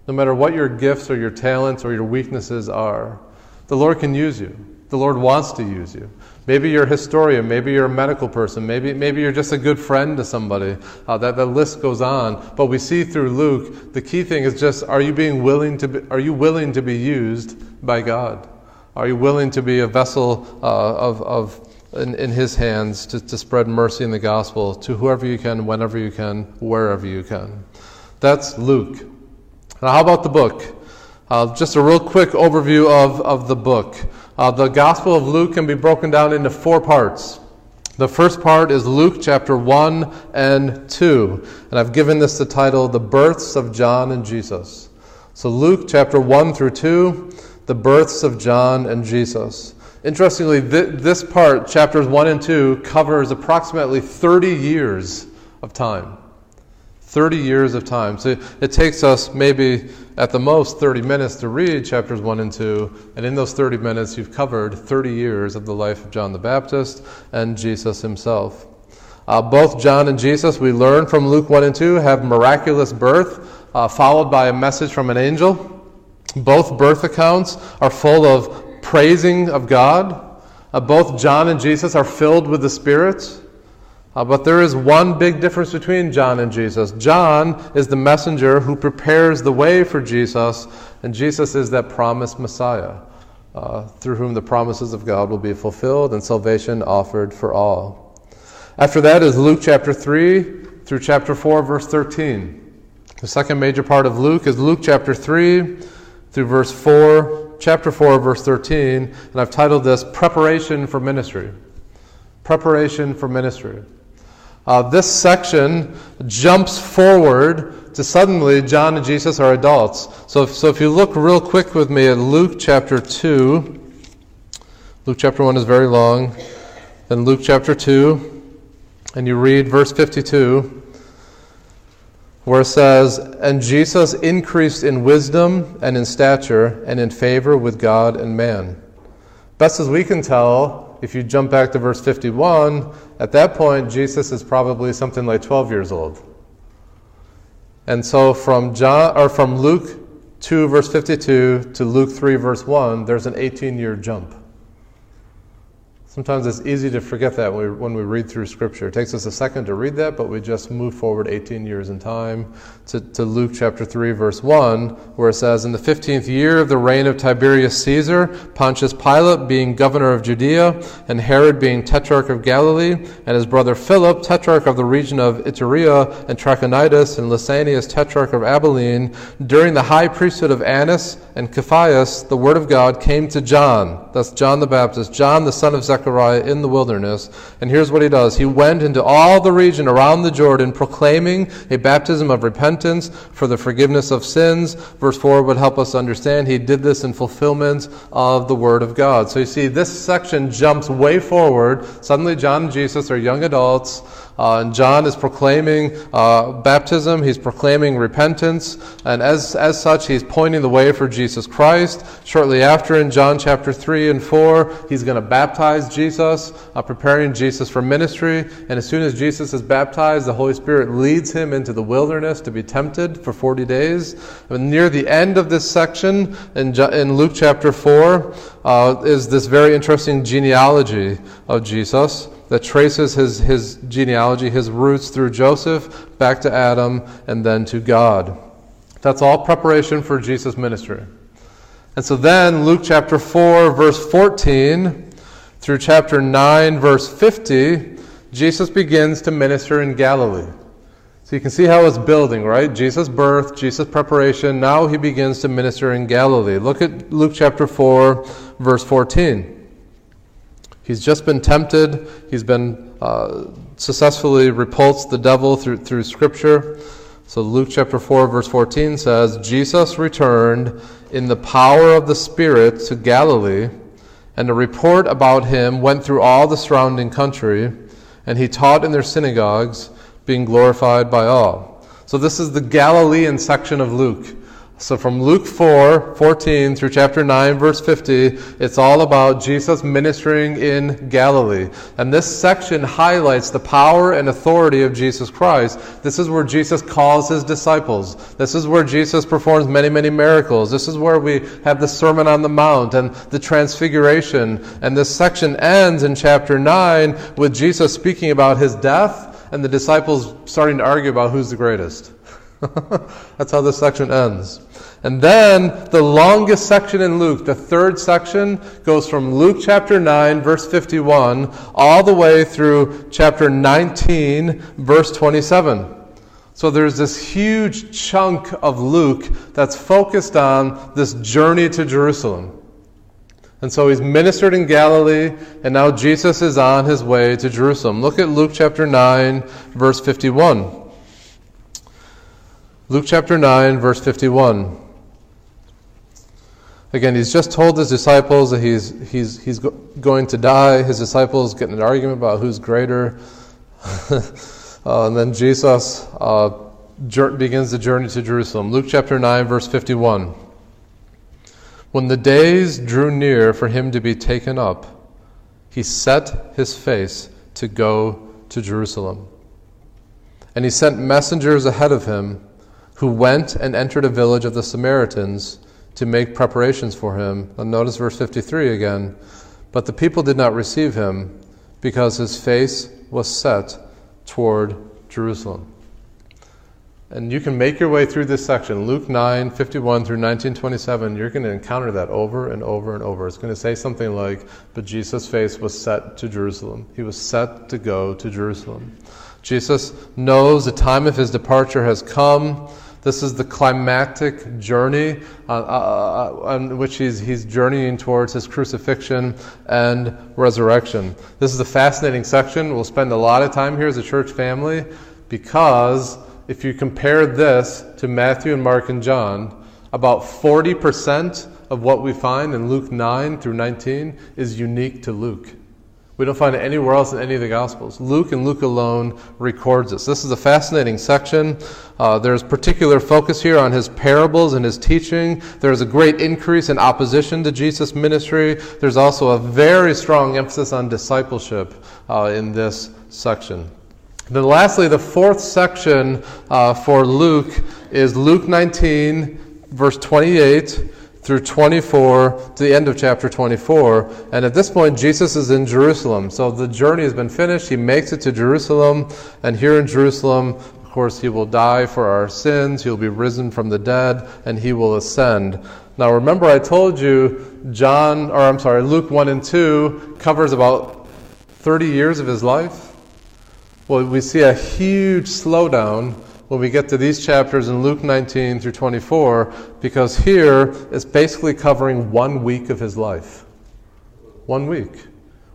no matter what your gifts or your talents or your weaknesses are, the Lord can use you. The Lord wants to use you. Maybe you're a historian, maybe you're a medical person, maybe, maybe you're just a good friend to somebody. Uh, that, that list goes on. But we see through Luke, the key thing is just are you being willing to be, are you willing to be used by God? Are you willing to be a vessel uh, of, of in, in His hands to, to spread mercy in the gospel to whoever you can, whenever you can, wherever you can? That's Luke. Now, how about the book? Uh, just a real quick overview of, of the book. Uh, the Gospel of Luke can be broken down into four parts. The first part is Luke chapter 1 and 2. And I've given this the title, The Births of John and Jesus. So, Luke chapter 1 through 2, the births of John and Jesus. Interestingly, th- this part, chapters 1 and 2, covers approximately 30 years of time. 30 years of time. So it takes us maybe at the most 30 minutes to read chapters 1 and 2, and in those 30 minutes, you've covered 30 years of the life of John the Baptist and Jesus himself. Uh, both John and Jesus, we learn from Luke 1 and 2, have miraculous birth, uh, followed by a message from an angel. Both birth accounts are full of praising of God. Uh, both John and Jesus are filled with the Spirit. Uh, but there is one big difference between John and Jesus. John is the messenger who prepares the way for Jesus, and Jesus is that promised Messiah, uh, through whom the promises of God will be fulfilled and salvation offered for all. After that is Luke chapter 3 through chapter 4, verse 13. The second major part of Luke is Luke chapter 3 through verse 4, chapter 4, verse 13, and I've titled this Preparation for Ministry. Preparation for Ministry. Uh, this section jumps forward to suddenly John and Jesus are adults. So so if you look real quick with me at Luke chapter 2, Luke chapter 1 is very long, then Luke chapter 2, and you read verse 52, where it says, And Jesus increased in wisdom and in stature and in favor with God and man. best as we can tell, if you jump back to verse 51, at that point, Jesus is probably something like 12 years old. And so from John or from Luke 2 verse 52 to Luke 3 verse 1, there's an 18 year jump. Sometimes it's easy to forget that when we, when we read through Scripture. It takes us a second to read that, but we just move forward 18 years in time to, to Luke chapter 3, verse 1, where it says, In the 15th year of the reign of Tiberius Caesar, Pontius Pilate being governor of Judea, and Herod being tetrarch of Galilee, and his brother Philip, tetrarch of the region of Iturea and Trachonitis, and Lysanias, tetrarch of Abilene, during the high priesthood of Annas and Caiaphas, the word of God came to John. That's John the Baptist, John the son of Zechariah Zechariah in the wilderness. And here's what he does He went into all the region around the Jordan, proclaiming a baptism of repentance for the forgiveness of sins. Verse 4 would help us understand he did this in fulfillment of the Word of God. So you see, this section jumps way forward. Suddenly, John and Jesus are young adults. Uh, John is proclaiming uh, baptism, he's proclaiming repentance, and as, as such, he's pointing the way for Jesus Christ. Shortly after, in John chapter 3 and 4, he's going to baptize Jesus, uh, preparing Jesus for ministry. And as soon as Jesus is baptized, the Holy Spirit leads him into the wilderness to be tempted for 40 days. And near the end of this section, in, in Luke chapter 4, uh, is this very interesting genealogy of Jesus that traces his, his genealogy, his roots through Joseph, back to Adam, and then to God. That's all preparation for Jesus' ministry. And so then, Luke chapter 4, verse 14, through chapter 9, verse 50, Jesus begins to minister in Galilee. So you can see how it's building, right? Jesus' birth, Jesus' preparation. Now he begins to minister in Galilee. Look at Luke chapter 4, verse 14. He's just been tempted. He's been uh, successfully repulsed the devil through, through Scripture. So Luke chapter 4, verse 14 says, Jesus returned in the power of the Spirit to Galilee, and a report about him went through all the surrounding country, and he taught in their synagogues, being glorified by all. So this is the Galilean section of Luke. So from Luke 4, 14 through chapter 9, verse 50, it's all about Jesus ministering in Galilee. And this section highlights the power and authority of Jesus Christ. This is where Jesus calls his disciples. This is where Jesus performs many, many miracles. This is where we have the Sermon on the Mount and the Transfiguration. And this section ends in chapter 9 with Jesus speaking about his death and the disciples starting to argue about who's the greatest. That's how this section ends. And then the longest section in Luke, the third section, goes from Luke chapter 9, verse 51, all the way through chapter 19, verse 27. So there's this huge chunk of Luke that's focused on this journey to Jerusalem. And so he's ministered in Galilee, and now Jesus is on his way to Jerusalem. Look at Luke chapter 9, verse 51. Luke chapter 9, verse 51. Again, he's just told his disciples that he's, he's, he's go- going to die. His disciples get in an argument about who's greater. uh, and then Jesus uh, begins the journey to Jerusalem. Luke chapter 9, verse 51. When the days drew near for him to be taken up, he set his face to go to Jerusalem. And he sent messengers ahead of him who went and entered a village of the Samaritans to make preparations for him. And notice verse 53 again. But the people did not receive him because his face was set toward Jerusalem. And you can make your way through this section, Luke 9, 51 through 1927. You're going to encounter that over and over and over. It's going to say something like, But Jesus' face was set to Jerusalem. He was set to go to Jerusalem. Jesus knows the time of his departure has come. This is the climactic journey uh, uh, uh, on which he's, he's journeying towards his crucifixion and resurrection. This is a fascinating section. We'll spend a lot of time here as a church family because if you compare this to Matthew and Mark and John, about 40% of what we find in Luke 9 through 19 is unique to Luke. We don't find it anywhere else in any of the Gospels. Luke and Luke alone records this. This is a fascinating section. Uh, there's particular focus here on his parables and his teaching. There's a great increase in opposition to Jesus' ministry. There's also a very strong emphasis on discipleship uh, in this section. Then, lastly, the fourth section uh, for Luke is Luke 19, verse 28 through 24 to the end of chapter 24. And at this point, Jesus is in Jerusalem. So the journey has been finished. He makes it to Jerusalem. And here in Jerusalem, of course, he will die for our sins. He'll be risen from the dead and he will ascend. Now, remember, I told you John, or I'm sorry, Luke 1 and 2 covers about 30 years of his life. Well, we see a huge slowdown when we get to these chapters in Luke 19 through 24, because here it's basically covering one week of his life. One week.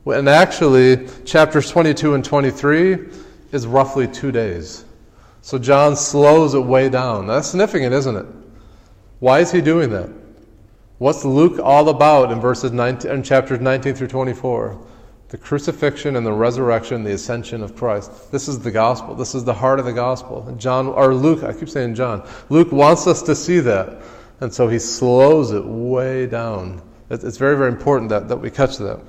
And actually, chapters 22 and 23 is roughly two days. So John slows it way down. That's significant, isn't it? Why is he doing that? What's Luke all about in verses 19, in chapters 19 through 24? The crucifixion and the resurrection, the ascension of Christ. This is the gospel. This is the heart of the gospel. John or Luke, I keep saying John. Luke wants us to see that. And so he slows it way down. It's very, very important that, that we catch that.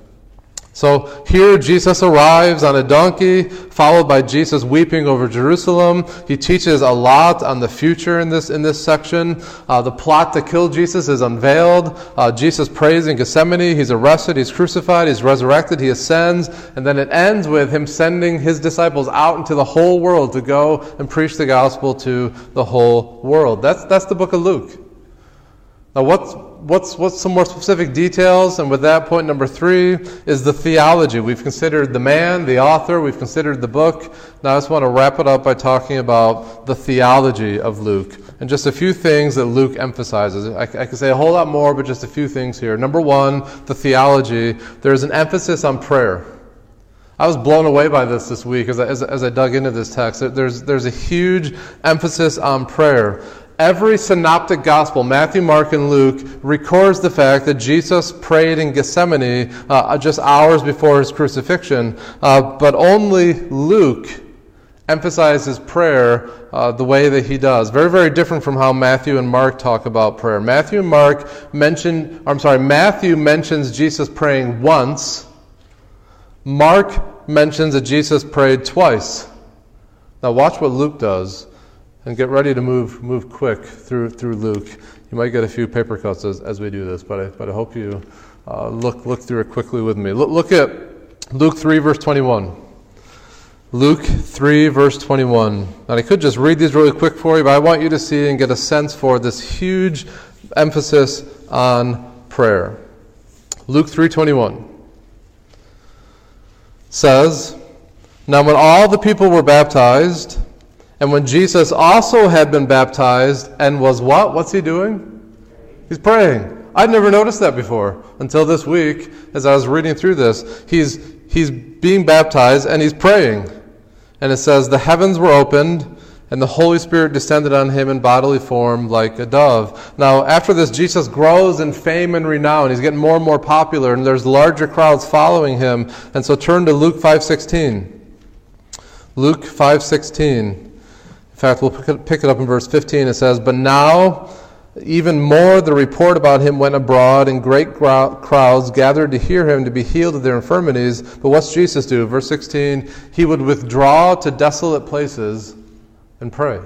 So here Jesus arrives on a donkey, followed by Jesus weeping over Jerusalem. He teaches a lot on the future in this in this section. Uh, the plot to kill Jesus is unveiled. Uh, Jesus prays in Gethsemane. He's arrested. He's crucified. He's resurrected. He ascends, and then it ends with him sending his disciples out into the whole world to go and preach the gospel to the whole world. That's that's the book of Luke. Now, what's what's, what's some more specific details? And with that, point number three is the theology. We've considered the man, the author, we've considered the book. Now I just want to wrap it up by talking about the theology of Luke and just a few things that Luke emphasizes. I, I could say a whole lot more, but just a few things here. Number one, the theology. There's an emphasis on prayer. I was blown away by this this week as I, as, as I dug into this text. There's, there's a huge emphasis on prayer. Every synoptic gospel, Matthew, Mark, and Luke, records the fact that Jesus prayed in Gethsemane uh, just hours before his crucifixion, uh, but only Luke emphasizes prayer uh, the way that he does. Very, very different from how Matthew and Mark talk about prayer. Matthew and Mark mention, I'm sorry, Matthew mentions Jesus praying once. Mark mentions that Jesus prayed twice. Now watch what Luke does and get ready to move move quick through through Luke. You might get a few paper cuts as, as we do this, but I, but I hope you uh, look look through it quickly with me. Look, look at Luke three verse twenty one. Luke 3, verse 21. And I could just read these really quick for you, but I want you to see and get a sense for this huge emphasis on prayer. Luke 3:21 says, "Now when all the people were baptized, and when Jesus also had been baptized and was what? What's he doing? He's praying. I'd never noticed that before until this week as I was reading through this. He's, he's being baptized and he's praying. And it says, The heavens were opened and the Holy Spirit descended on him in bodily form like a dove. Now, after this, Jesus grows in fame and renown. He's getting more and more popular, and there's larger crowds following him. And so turn to Luke 5.16. Luke 5.16 fact, we'll pick it up in verse 15. It says, But now, even more, the report about him went abroad, and great crowds gathered to hear him to be healed of their infirmities. But what's Jesus do? Verse 16, he would withdraw to desolate places and pray.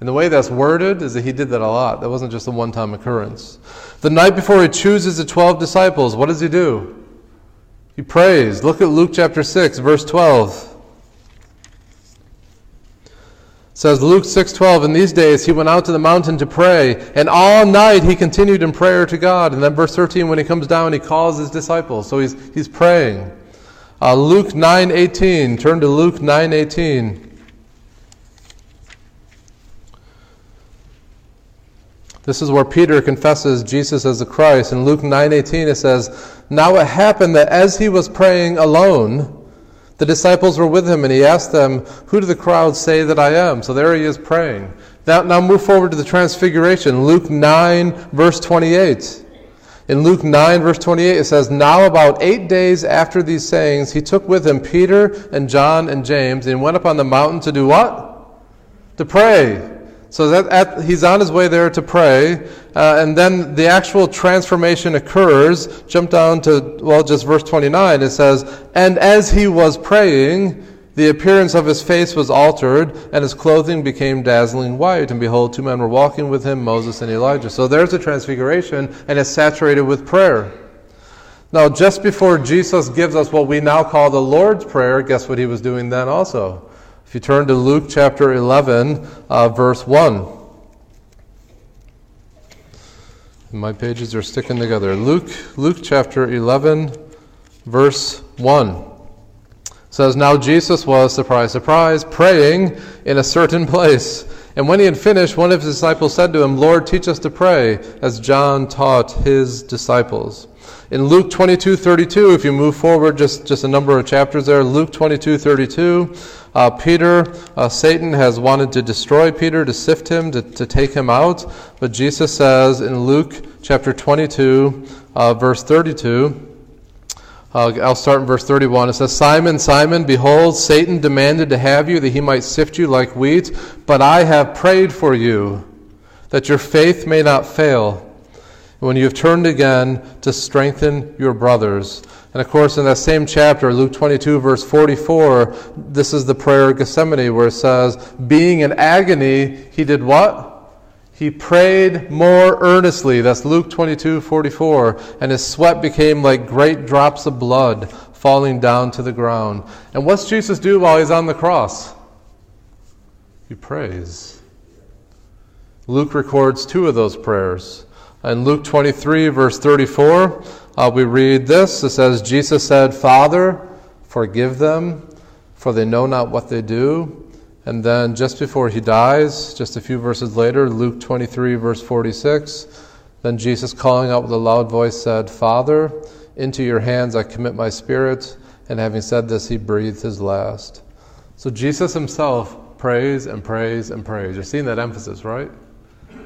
And the way that's worded is that he did that a lot. That wasn't just a one time occurrence. The night before he chooses the 12 disciples, what does he do? He prays. Look at Luke chapter 6, verse 12 says Luke 6:12 in these days he went out to the mountain to pray and all night he continued in prayer to God. And then verse 13 when he comes down he calls his disciples. So he's he's praying. Uh, Luke 9:18 turn to Luke 9:18 This is where Peter confesses Jesus as the Christ. In Luke 9:18 it says now it happened that as he was praying alone the disciples were with him, and he asked them, Who do the crowds say that I am? So there he is praying. Now, now move forward to the Transfiguration, Luke 9, verse 28. In Luke 9, verse 28, it says, Now about eight days after these sayings, he took with him Peter and John and James, and went up on the mountain to do what? To pray. So that at, he's on his way there to pray, uh, and then the actual transformation occurs. Jump down to, well, just verse 29. It says, And as he was praying, the appearance of his face was altered, and his clothing became dazzling white. And behold, two men were walking with him, Moses and Elijah. So there's a transfiguration, and it's saturated with prayer. Now, just before Jesus gives us what we now call the Lord's Prayer, guess what he was doing then also? If you turn to Luke chapter 11, uh, verse 1. My pages are sticking together. Luke, Luke chapter 11, verse 1 says, Now Jesus was, surprise, surprise, praying in a certain place. And when he had finished, one of his disciples said to him, Lord, teach us to pray, as John taught his disciples. In Luke 22 32, if you move forward just, just a number of chapters there, Luke 22 32, uh, Peter, uh, Satan has wanted to destroy Peter, to sift him, to, to take him out. But Jesus says in Luke chapter 22, uh, verse 32, uh, I'll start in verse 31. It says, Simon, Simon, behold, Satan demanded to have you that he might sift you like wheat, but I have prayed for you that your faith may not fail. When you have turned again to strengthen your brothers. And of course, in that same chapter, Luke 22, verse 44, this is the prayer of Gethsemane where it says, Being in agony, he did what? He prayed more earnestly. That's Luke 22 44. And his sweat became like great drops of blood falling down to the ground. And what's Jesus do while he's on the cross? He prays. Luke records two of those prayers. In Luke 23, verse 34, uh, we read this. It says, Jesus said, Father, forgive them, for they know not what they do. And then just before he dies, just a few verses later, Luke 23, verse 46, then Jesus, calling out with a loud voice, said, Father, into your hands I commit my spirit. And having said this, he breathed his last. So Jesus himself prays and prays and prays. You're seeing that emphasis, right?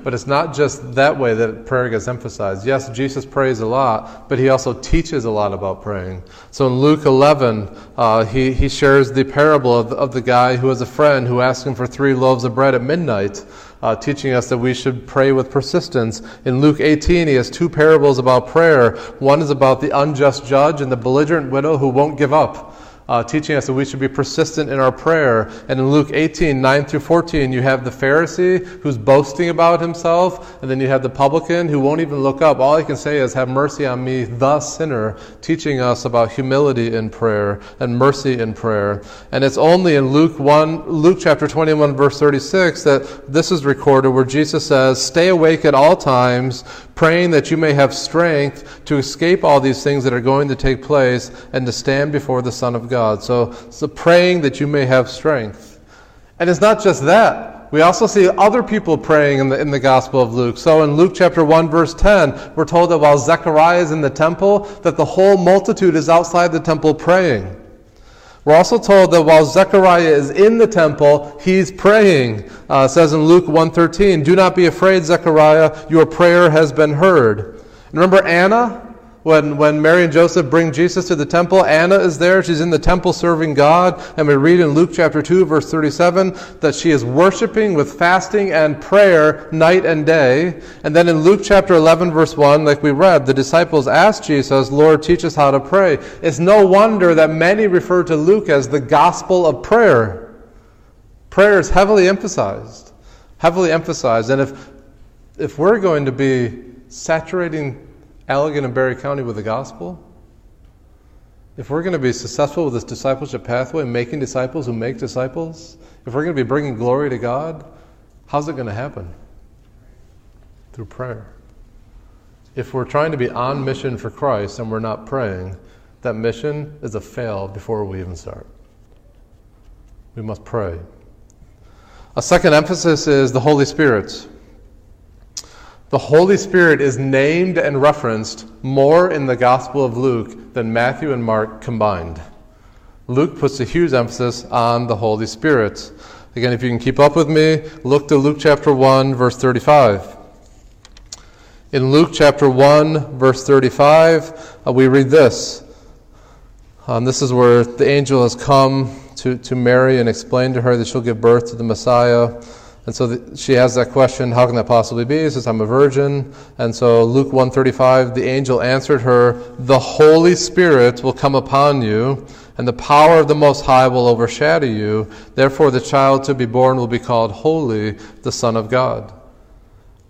But it's not just that way that prayer gets emphasized. Yes, Jesus prays a lot, but he also teaches a lot about praying. So in Luke 11, uh, he, he shares the parable of, of the guy who has a friend who asked him for three loaves of bread at midnight, uh, teaching us that we should pray with persistence. In Luke 18, he has two parables about prayer. One is about the unjust judge and the belligerent widow who won't give up uh, teaching us that we should be persistent in our prayer. And in Luke 18, 9 through 14, you have the Pharisee who's boasting about himself, and then you have the publican who won't even look up. All he can say is, Have mercy on me, the sinner, teaching us about humility in prayer and mercy in prayer. And it's only in Luke 1, Luke chapter 21, verse 36, that this is recorded where Jesus says, Stay awake at all times, praying that you may have strength to escape all these things that are going to take place and to stand before the Son of God. So, so praying that you may have strength. And it's not just that. We also see other people praying in the, in the Gospel of Luke. So in Luke chapter 1, verse 10, we're told that while Zechariah is in the temple, that the whole multitude is outside the temple praying. We're also told that while Zechariah is in the temple, he's praying. Uh, says in Luke 1.13, Do not be afraid, Zechariah, your prayer has been heard. remember Anna? When, when Mary and Joseph bring Jesus to the temple, Anna is there. She's in the temple serving God. And we read in Luke chapter 2, verse 37, that she is worshiping with fasting and prayer night and day. And then in Luke chapter 11, verse 1, like we read, the disciples asked Jesus, Lord, teach us how to pray. It's no wonder that many refer to Luke as the gospel of prayer. Prayer is heavily emphasized. Heavily emphasized. And if, if we're going to be saturating Allegan and Barry County with the gospel, if we're going to be successful with this discipleship pathway, making disciples who make disciples, if we're going to be bringing glory to God, how's it going to happen? Through prayer. If we're trying to be on mission for Christ and we're not praying, that mission is a fail before we even start. We must pray. A second emphasis is the Holy Spirit. The Holy Spirit is named and referenced more in the Gospel of Luke than Matthew and Mark combined. Luke puts a huge emphasis on the Holy Spirit. Again, if you can keep up with me, look to Luke chapter 1, verse 35. In Luke chapter 1, verse 35, uh, we read this. Um, this is where the angel has come to, to Mary and explained to her that she'll give birth to the Messiah. And so the, she has that question, how can that possibly be? She says, I'm a virgin. And so Luke 135, the angel answered her, the Holy Spirit will come upon you, and the power of the Most High will overshadow you. Therefore the child to be born will be called Holy, the Son of God.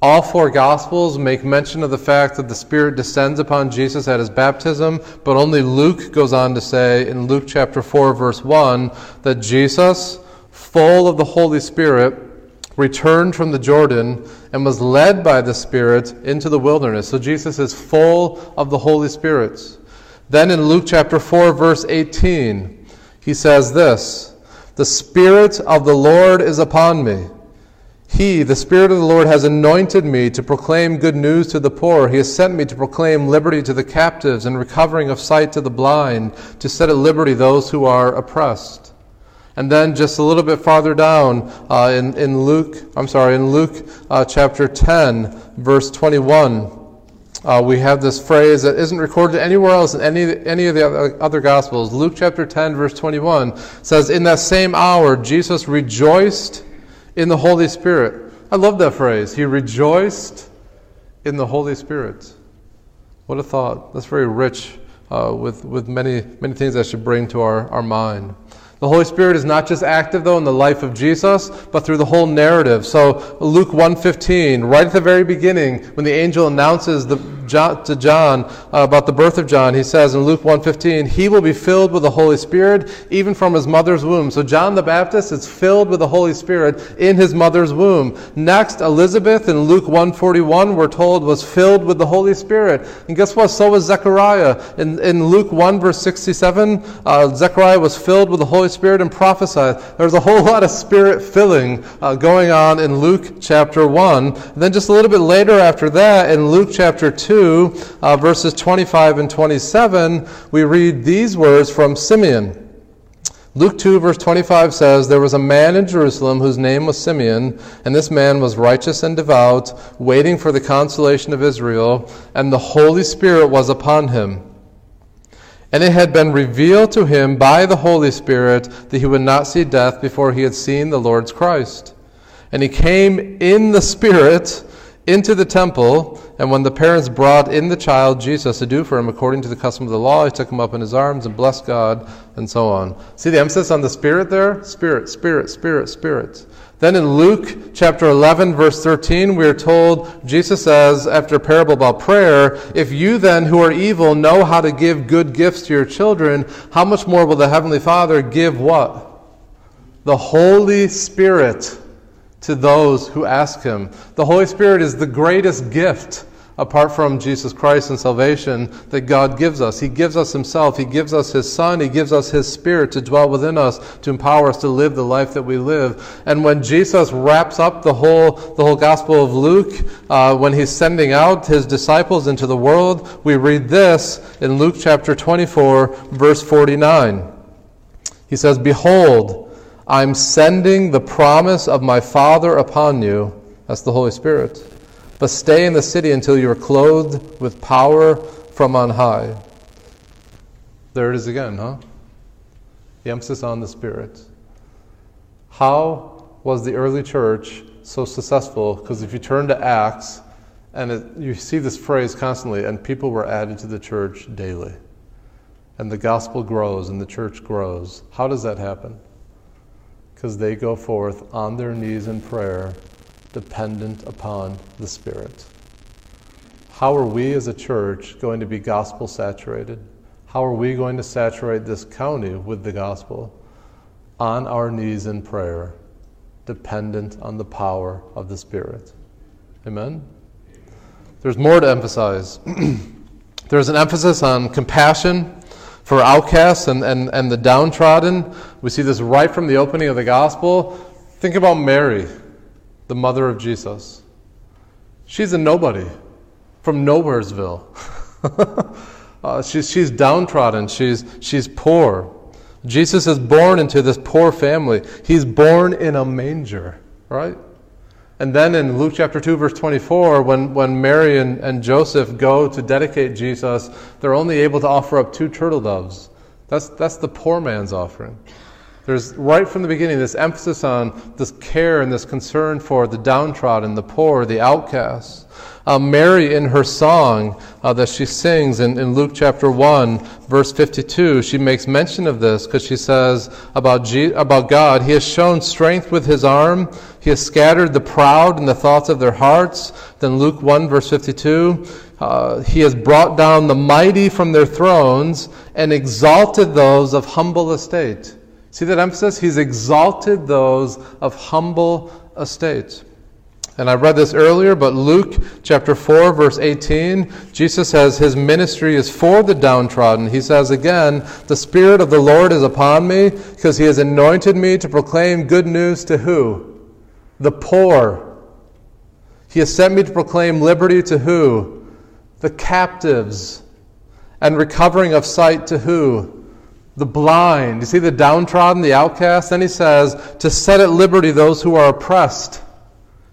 All four Gospels make mention of the fact that the Spirit descends upon Jesus at his baptism, but only Luke goes on to say in Luke chapter 4, verse 1, that Jesus, full of the Holy Spirit, returned from the Jordan and was led by the Spirit into the wilderness. So Jesus is full of the Holy Spirit. Then in Luke chapter 4, verse 18, he says this The Spirit of the Lord is upon me he, the Spirit of the Lord, has anointed me to proclaim good news to the poor. He has sent me to proclaim liberty to the captives and recovering of sight to the blind, to set at liberty those who are oppressed. And then just a little bit farther down uh, in, in Luke, I'm sorry, in Luke uh, chapter 10, verse 21, uh, we have this phrase that isn't recorded anywhere else in any, any of the other, Gospels. Luke chapter 10, verse 21 says, In that same hour, Jesus rejoiced in the Holy Spirit. I love that phrase. He rejoiced in the Holy Spirit. What a thought. That's very rich uh, with, with many, many things that should bring to our, our mind. The Holy Spirit is not just active though in the life of Jesus, but through the whole narrative. So Luke 1:15, right at the very beginning, when the angel announces the, to John uh, about the birth of John, he says in Luke 1:15, he will be filled with the Holy Spirit even from his mother's womb. So John the Baptist is filled with the Holy Spirit in his mother's womb. Next, Elizabeth in Luke 1:41, we're told was filled with the Holy Spirit. And guess what? So was Zechariah. In, in Luke 1 verse 67, uh, Zechariah was filled with the Holy Spirit and prophesied. There's a whole lot of spirit filling uh, going on in Luke chapter 1. And then just a little bit later after that, in Luke chapter 2, uh, verses 25 and 27, we read these words from Simeon. Luke 2, verse 25 says, There was a man in Jerusalem whose name was Simeon, and this man was righteous and devout, waiting for the consolation of Israel, and the Holy Spirit was upon him. And it had been revealed to him by the Holy Spirit that he would not see death before he had seen the Lord's Christ. And he came in the Spirit into the temple, and when the parents brought in the child Jesus to do for him according to the custom of the law, he took him up in his arms and blessed God, and so on. See the emphasis on the Spirit there? Spirit, Spirit, Spirit, Spirit. Then in Luke chapter 11, verse 13, we are told, Jesus says, after a parable about prayer, If you then who are evil know how to give good gifts to your children, how much more will the Heavenly Father give what? The Holy Spirit to those who ask Him. The Holy Spirit is the greatest gift apart from Jesus Christ and salvation that God gives us. He gives us Himself. He gives us His Son. He gives us His Spirit to dwell within us, to empower us to live the life that we live. And when Jesus wraps up the whole, the whole Gospel of Luke, uh, when He's sending out His disciples into the world, we read this in Luke chapter 24, verse 49. He says, Behold, I'm sending the promise of my Father upon you. That's the Holy Spirit but stay in the city until you are clothed with power from on high. There it is again, huh? The emphasis on the Spirit. How was the early church so successful? Because if you turn to Acts, and it, you see this phrase constantly, and people were added to the church daily. And the gospel grows and the church grows. How does that happen? Because they go forth on their knees in prayer dependent upon the Spirit. How are we as a church going to be gospel saturated? How are we going to saturate this county with the gospel? On our knees in prayer, dependent on the power of the Spirit. Amen? There's more to emphasize. There's an emphasis on compassion for outcasts and, and, and the downtrodden. We see this right from the opening of the gospel. Think about Mary the mother of Jesus. She's a nobody from Nowheresville. uh, she's, she's downtrodden, she's, she's poor. Jesus is born into this poor family. He's born in a manger, right? And then in Luke chapter 2, verse 24, when, when Mary and, and Joseph go to dedicate Jesus, they're only able to offer up two turtle doves. That's, that's the poor man's offering. There's right from the beginning this emphasis on this care and this concern for the downtrodden, the poor, the outcasts. Uh, Mary, in her song uh, that she sings in, in Luke chapter 1, verse 52, she makes mention of this because she says about, G- about God, He has shown strength with His arm, He has scattered the proud in the thoughts of their hearts. Then Luke 1, verse 52, uh, He has brought down the mighty from their thrones and exalted those of humble estate. See that emphasis? He's exalted those of humble estate. And I read this earlier, but Luke chapter 4, verse 18, Jesus says his ministry is for the downtrodden. He says again, The Spirit of the Lord is upon me because he has anointed me to proclaim good news to who? The poor. He has sent me to proclaim liberty to who? The captives. And recovering of sight to who? The blind. You see the downtrodden, the outcast? Then he says, To set at liberty those who are oppressed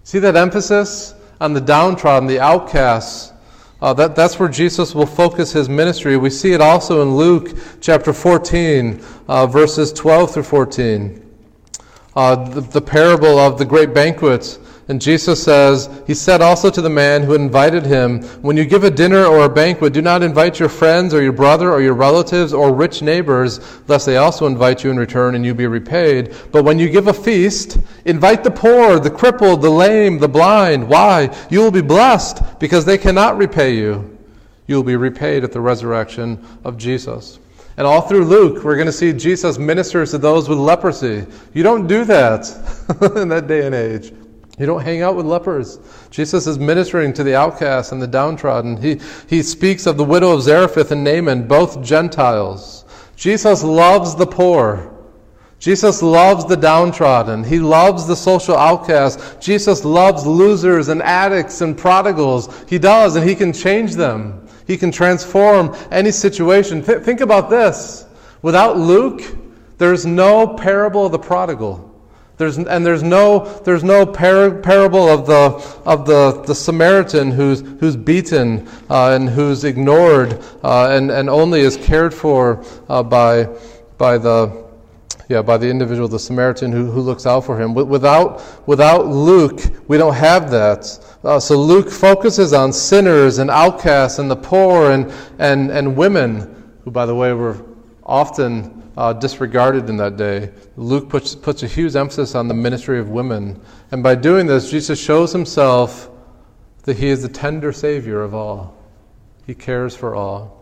See that emphasis on the downtrodden, the outcasts? Uh, that, that's where Jesus will focus his ministry. We see it also in Luke chapter 14, uh, verses 12 through 14. Uh, the, the parable of the great banquet and Jesus says, He said also to the man who invited him, When you give a dinner or a banquet, do not invite your friends or your brother or your relatives or rich neighbors, lest they also invite you in return and you be repaid. But when you give a feast, invite the poor, the crippled, the lame, the blind. Why? You will be blessed because they cannot repay you. You will be repaid at the resurrection of Jesus. And all through Luke, we're going to see Jesus ministers to those with leprosy. You don't do that in that day and age. You don't hang out with lepers. Jesus is ministering to the outcasts and the downtrodden. He, he speaks of the widow of Zarephath and Naaman, both Gentiles. Jesus loves the poor. Jesus loves the downtrodden. He loves the social outcast. Jesus loves losers and addicts and prodigals. He does, and He can change them. He can transform any situation. Th- think about this. Without Luke, there's no parable of the prodigal. There's, and there's no, there's no par- parable of, the, of the, the Samaritan who's, who's beaten uh, and who's ignored uh, and, and only is cared for uh, by, by, the, yeah, by the individual, the Samaritan who, who looks out for him. Without, without Luke, we don't have that. Uh, so Luke focuses on sinners and outcasts and the poor and, and, and women, who, by the way, were often uh, disregarded in that day. Luke puts, puts a huge emphasis on the ministry of women. And by doing this, Jesus shows himself that he is the tender Savior of all. He cares for all.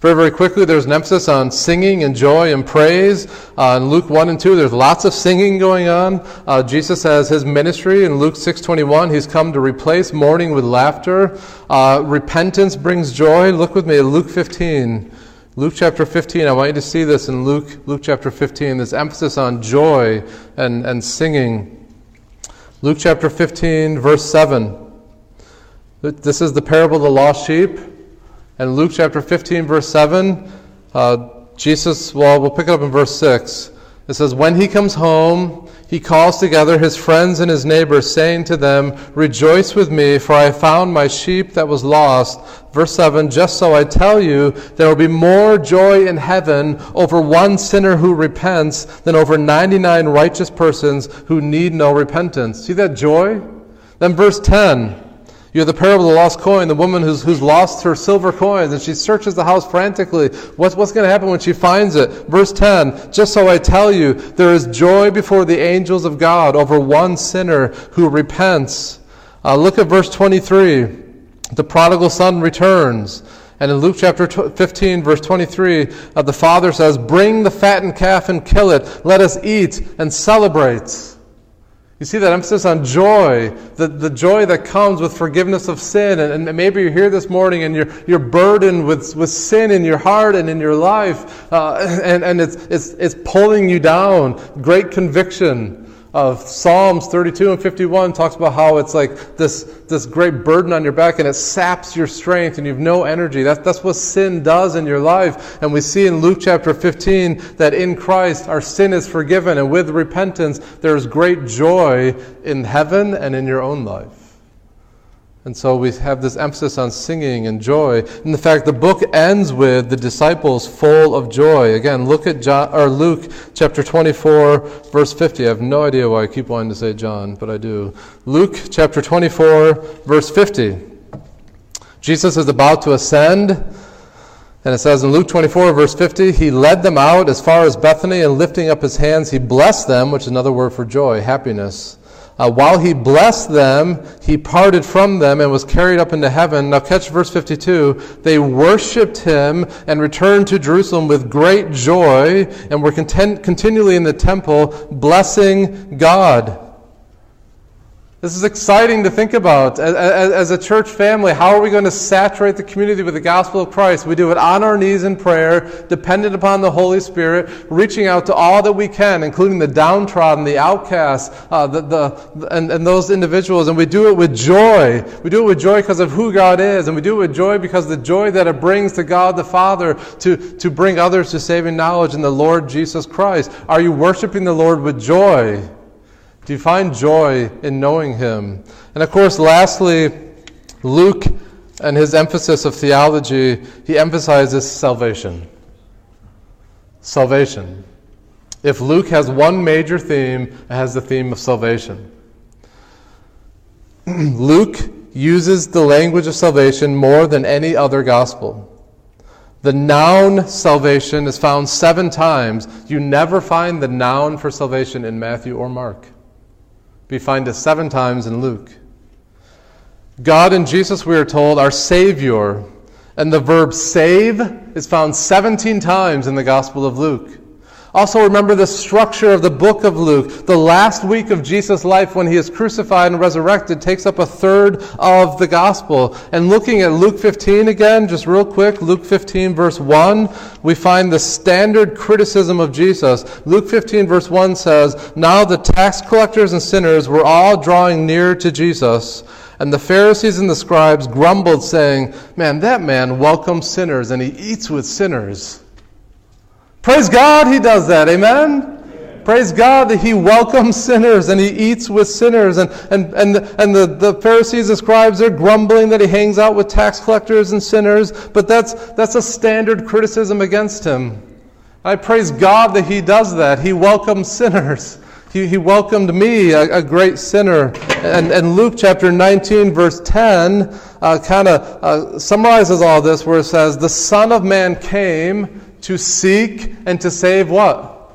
Very, very quickly, there's an emphasis on singing and joy and praise. Uh, in Luke 1 and 2, there's lots of singing going on. Uh, Jesus has his ministry in Luke 6.21. He's come to replace mourning with laughter. Uh, repentance brings joy. Look with me at Luke 15. Luke chapter 15, I want you to see this in Luke, Luke chapter 15, this emphasis on joy and, and singing. Luke chapter 15, verse 7. This is the parable of the lost sheep. And Luke chapter 15, verse 7, uh, Jesus, well, we'll pick it up in verse 6. It says, When he comes home, he calls together his friends and his neighbors, saying to them, Rejoice with me, for I found my sheep that was lost. Verse 7 Just so I tell you, there will be more joy in heaven over one sinner who repents than over 99 righteous persons who need no repentance. See that joy? Then verse 10. You have the parable of the lost coin, the woman who's, who's lost her silver coins, and she searches the house frantically. What's, what's going to happen when she finds it? Verse 10 Just so I tell you, there is joy before the angels of God over one sinner who repents. Uh, look at verse 23. The prodigal son returns. And in Luke chapter 15, verse 23, uh, the father says, Bring the fattened calf and kill it. Let us eat and celebrate. You see that emphasis on joy, the, the joy that comes with forgiveness of sin. And, and, maybe you're here this morning and you're, you're burdened with, with sin in your heart and in your life, uh, and, and it's, it's, it's pulling you down. Great conviction. Of Psalms 32 and 51 talks about how it's like this, this great burden on your back and it saps your strength and you have no energy. That, that's what sin does in your life. And we see in Luke chapter 15 that in Christ our sin is forgiven and with repentance there's great joy in heaven and in your own life. And so we have this emphasis on singing and joy. In the fact, the book ends with the disciples full of joy. Again, look at John, or Luke chapter 24, verse 50. I have no idea why I keep wanting to say John, but I do. Luke chapter 24, verse 50. Jesus is about to ascend. And it says in Luke 24, verse 50, He led them out as far as Bethany, and lifting up His hands, He blessed them, which is another word for joy, happiness. Uh, while he blessed them, he parted from them and was carried up into heaven. Now, catch verse 52. They worshiped him and returned to Jerusalem with great joy and were content, continually in the temple, blessing God. This is exciting to think about. As, as, a church family, how are we going to saturate the community with the gospel of Christ? We do it on our knees in prayer, dependent upon the Holy Spirit, reaching out to all that we can, including the downtrodden, the outcasts, uh, the, the, and, and those individuals. And we do it with joy. We do it with joy because of who God is. And we do it with joy because the joy that it brings to God the Father to, to bring others to saving knowledge in the Lord Jesus Christ. Are you worshiping the Lord with joy? Do you find joy in knowing Him? And of course, lastly, Luke and his emphasis of theology, he emphasizes salvation. Salvation. If Luke has one major theme, it has the theme of salvation. Luke uses the language of salvation more than any other gospel. The noun salvation is found seven times. You never find the noun for salvation in Matthew or Mark. We find it seven times in Luke. God and Jesus, we are told, are Savior. And the verb save is found 17 times in the Gospel of Luke. Also, remember the structure of the book of Luke. The last week of Jesus' life when he is crucified and resurrected takes up a third of the gospel. And looking at Luke 15 again, just real quick, Luke 15, verse 1, we find the standard criticism of Jesus. Luke 15, verse 1 says, Now the tax collectors and sinners were all drawing near to Jesus. And the Pharisees and the scribes grumbled, saying, Man, that man welcomes sinners and he eats with sinners. Praise God, he does that. Amen? Praise God that he welcomes sinners and he eats with sinners. And, and, and, and the, the Pharisees and scribes are grumbling that he hangs out with tax collectors and sinners, but that's, that's a standard criticism against him. I praise God that he does that. He welcomes sinners. He, he welcomed me, a, a great sinner. And, and Luke chapter 19, verse 10, uh, kind of uh, summarizes all this where it says, The Son of Man came to seek and to save what?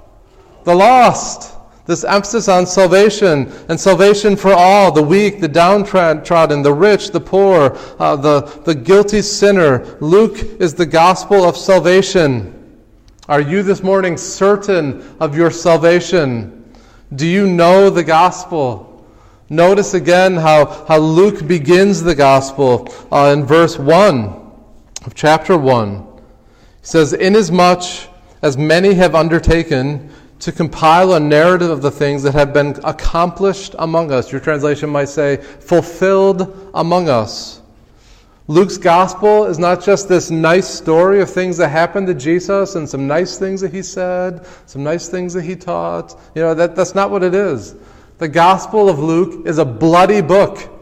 The lost. This emphasis on salvation and salvation for all the weak, the downtrodden, the rich, the poor, uh, the, the guilty sinner. Luke is the gospel of salvation. Are you this morning certain of your salvation? Do you know the gospel? Notice again how, how Luke begins the gospel uh, in verse 1 of chapter 1. He says, Inasmuch as many have undertaken to compile a narrative of the things that have been accomplished among us. Your translation might say, fulfilled among us. Luke's gospel is not just this nice story of things that happened to Jesus and some nice things that he said, some nice things that he taught. You know, that, that's not what it is. The gospel of Luke is a bloody book.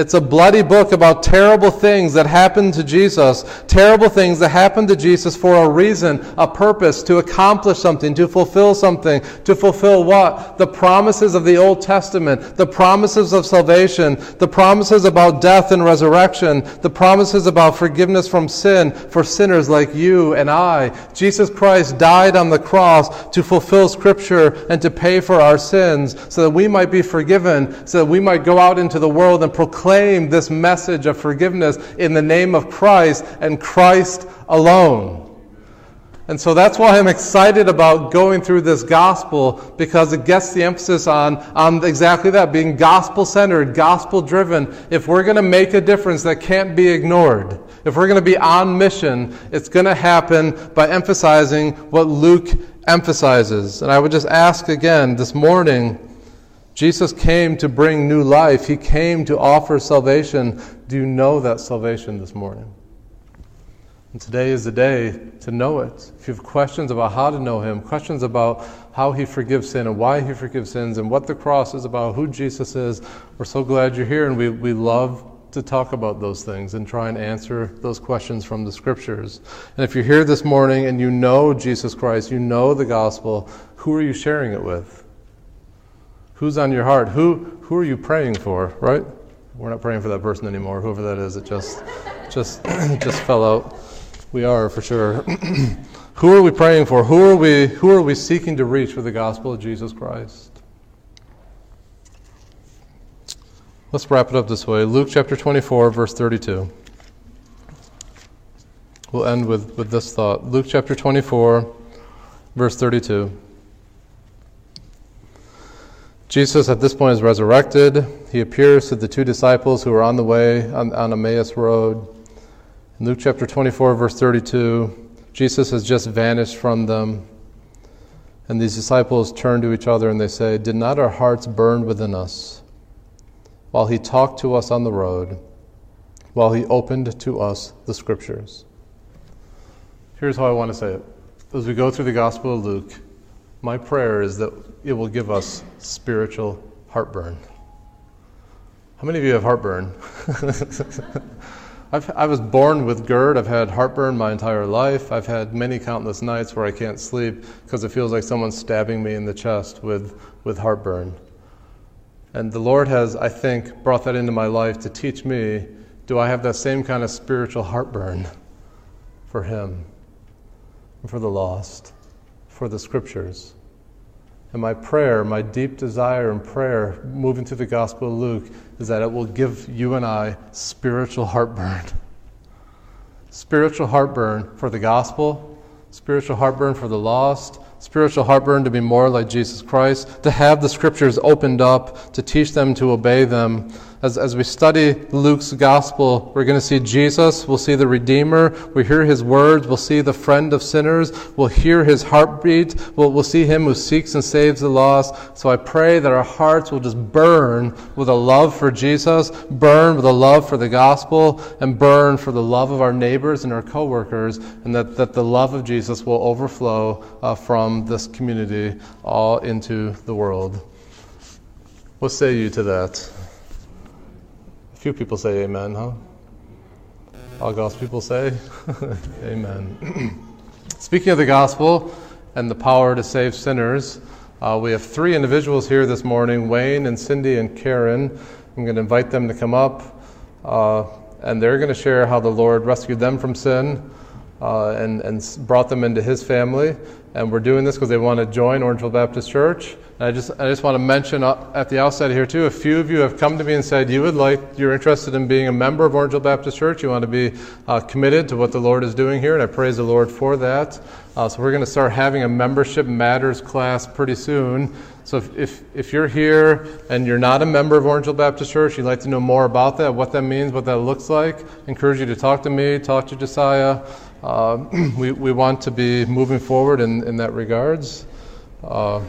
It's a bloody book about terrible things that happened to Jesus. Terrible things that happened to Jesus for a reason, a purpose, to accomplish something, to fulfill something. To fulfill what? The promises of the Old Testament, the promises of salvation, the promises about death and resurrection, the promises about forgiveness from sin for sinners like you and I. Jesus Christ died on the cross to fulfill Scripture and to pay for our sins so that we might be forgiven, so that we might go out into the world and proclaim proclaim this message of forgiveness in the name of Christ and Christ alone. And so that's why I'm excited about going through this gospel because it gets the emphasis on, on exactly that being gospel centered, gospel driven. If we're going to make a difference that can't be ignored, if we're going to be on mission, it's going to happen by emphasizing what Luke emphasizes. And I would just ask again this morning Jesus came to bring new life. He came to offer salvation. Do you know that salvation this morning? And today is the day to know it. If you have questions about how to know Him, questions about how He forgives sin and why He forgives sins and what the cross is about, who Jesus is, we're so glad you're here and we, we love to talk about those things and try and answer those questions from the scriptures. And if you're here this morning and you know Jesus Christ, you know the gospel, who are you sharing it with? Who's on your heart? Who, who are you praying for, right? We're not praying for that person anymore, whoever that is. It just, just, just fell out. We are for sure. who are we praying for? Who are we, who are we seeking to reach with the gospel of Jesus Christ? Let's wrap it up this way Luke chapter 24, verse 32. We'll end with, with this thought. Luke chapter 24, verse 32. Jesus, at this point, is resurrected. He appears to the two disciples who are on the way on, on Emmaus Road. In Luke chapter 24, verse 32, Jesus has just vanished from them. And these disciples turn to each other and they say, Did not our hearts burn within us? while he talked to us on the road, while he opened to us the scriptures. Here's how I want to say it. As we go through the Gospel of Luke, my prayer is that it will give us spiritual heartburn. How many of you have heartburn? i was born with GERD. I've had heartburn my entire life. I've had many countless nights where I can't sleep because it feels like someone's stabbing me in the chest with, with heartburn. And the Lord has, I think, brought that into my life to teach me do I have that same kind of spiritual heartburn for Him, for the lost, for the Scriptures? And my prayer, my deep desire and prayer moving through the Gospel of Luke is that it will give you and I spiritual heartburn. Spiritual heartburn for the gospel, spiritual heartburn for the lost, spiritual heartburn to be more like Jesus Christ, to have the scriptures opened up, to teach them to obey them, as, as we study Luke's gospel, we're going to see Jesus, we'll see the Redeemer, we hear his words, we'll see the friend of sinners, we'll hear his heartbeat, we'll, we'll see him who seeks and saves the lost. So I pray that our hearts will just burn with a love for Jesus, burn with a love for the gospel, and burn for the love of our neighbors and our coworkers, and that, that the love of Jesus will overflow uh, from this community all into the world. What say you to that? Few people say amen, huh? All God's people say amen. Speaking of the gospel and the power to save sinners, uh, we have three individuals here this morning Wayne and Cindy and Karen. I'm going to invite them to come up, uh, and they're going to share how the Lord rescued them from sin uh, and, and brought them into His family. And we're doing this because they want to join Orangeville Baptist Church. And I just, I just want to mention at the outset here, too, a few of you have come to me and said you would like, you're interested in being a member of Orangeville Baptist Church. You want to be uh, committed to what the Lord is doing here, and I praise the Lord for that. Uh, so we're going to start having a membership matters class pretty soon. So if, if, if, you're here and you're not a member of Orangeville Baptist Church, you'd like to know more about that, what that means, what that looks like, I encourage you to talk to me, talk to Josiah. Uh, we, we want to be moving forward in, in that regards. Uh,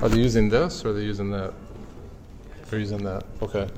are they using this or are they using that? They're using that. Okay.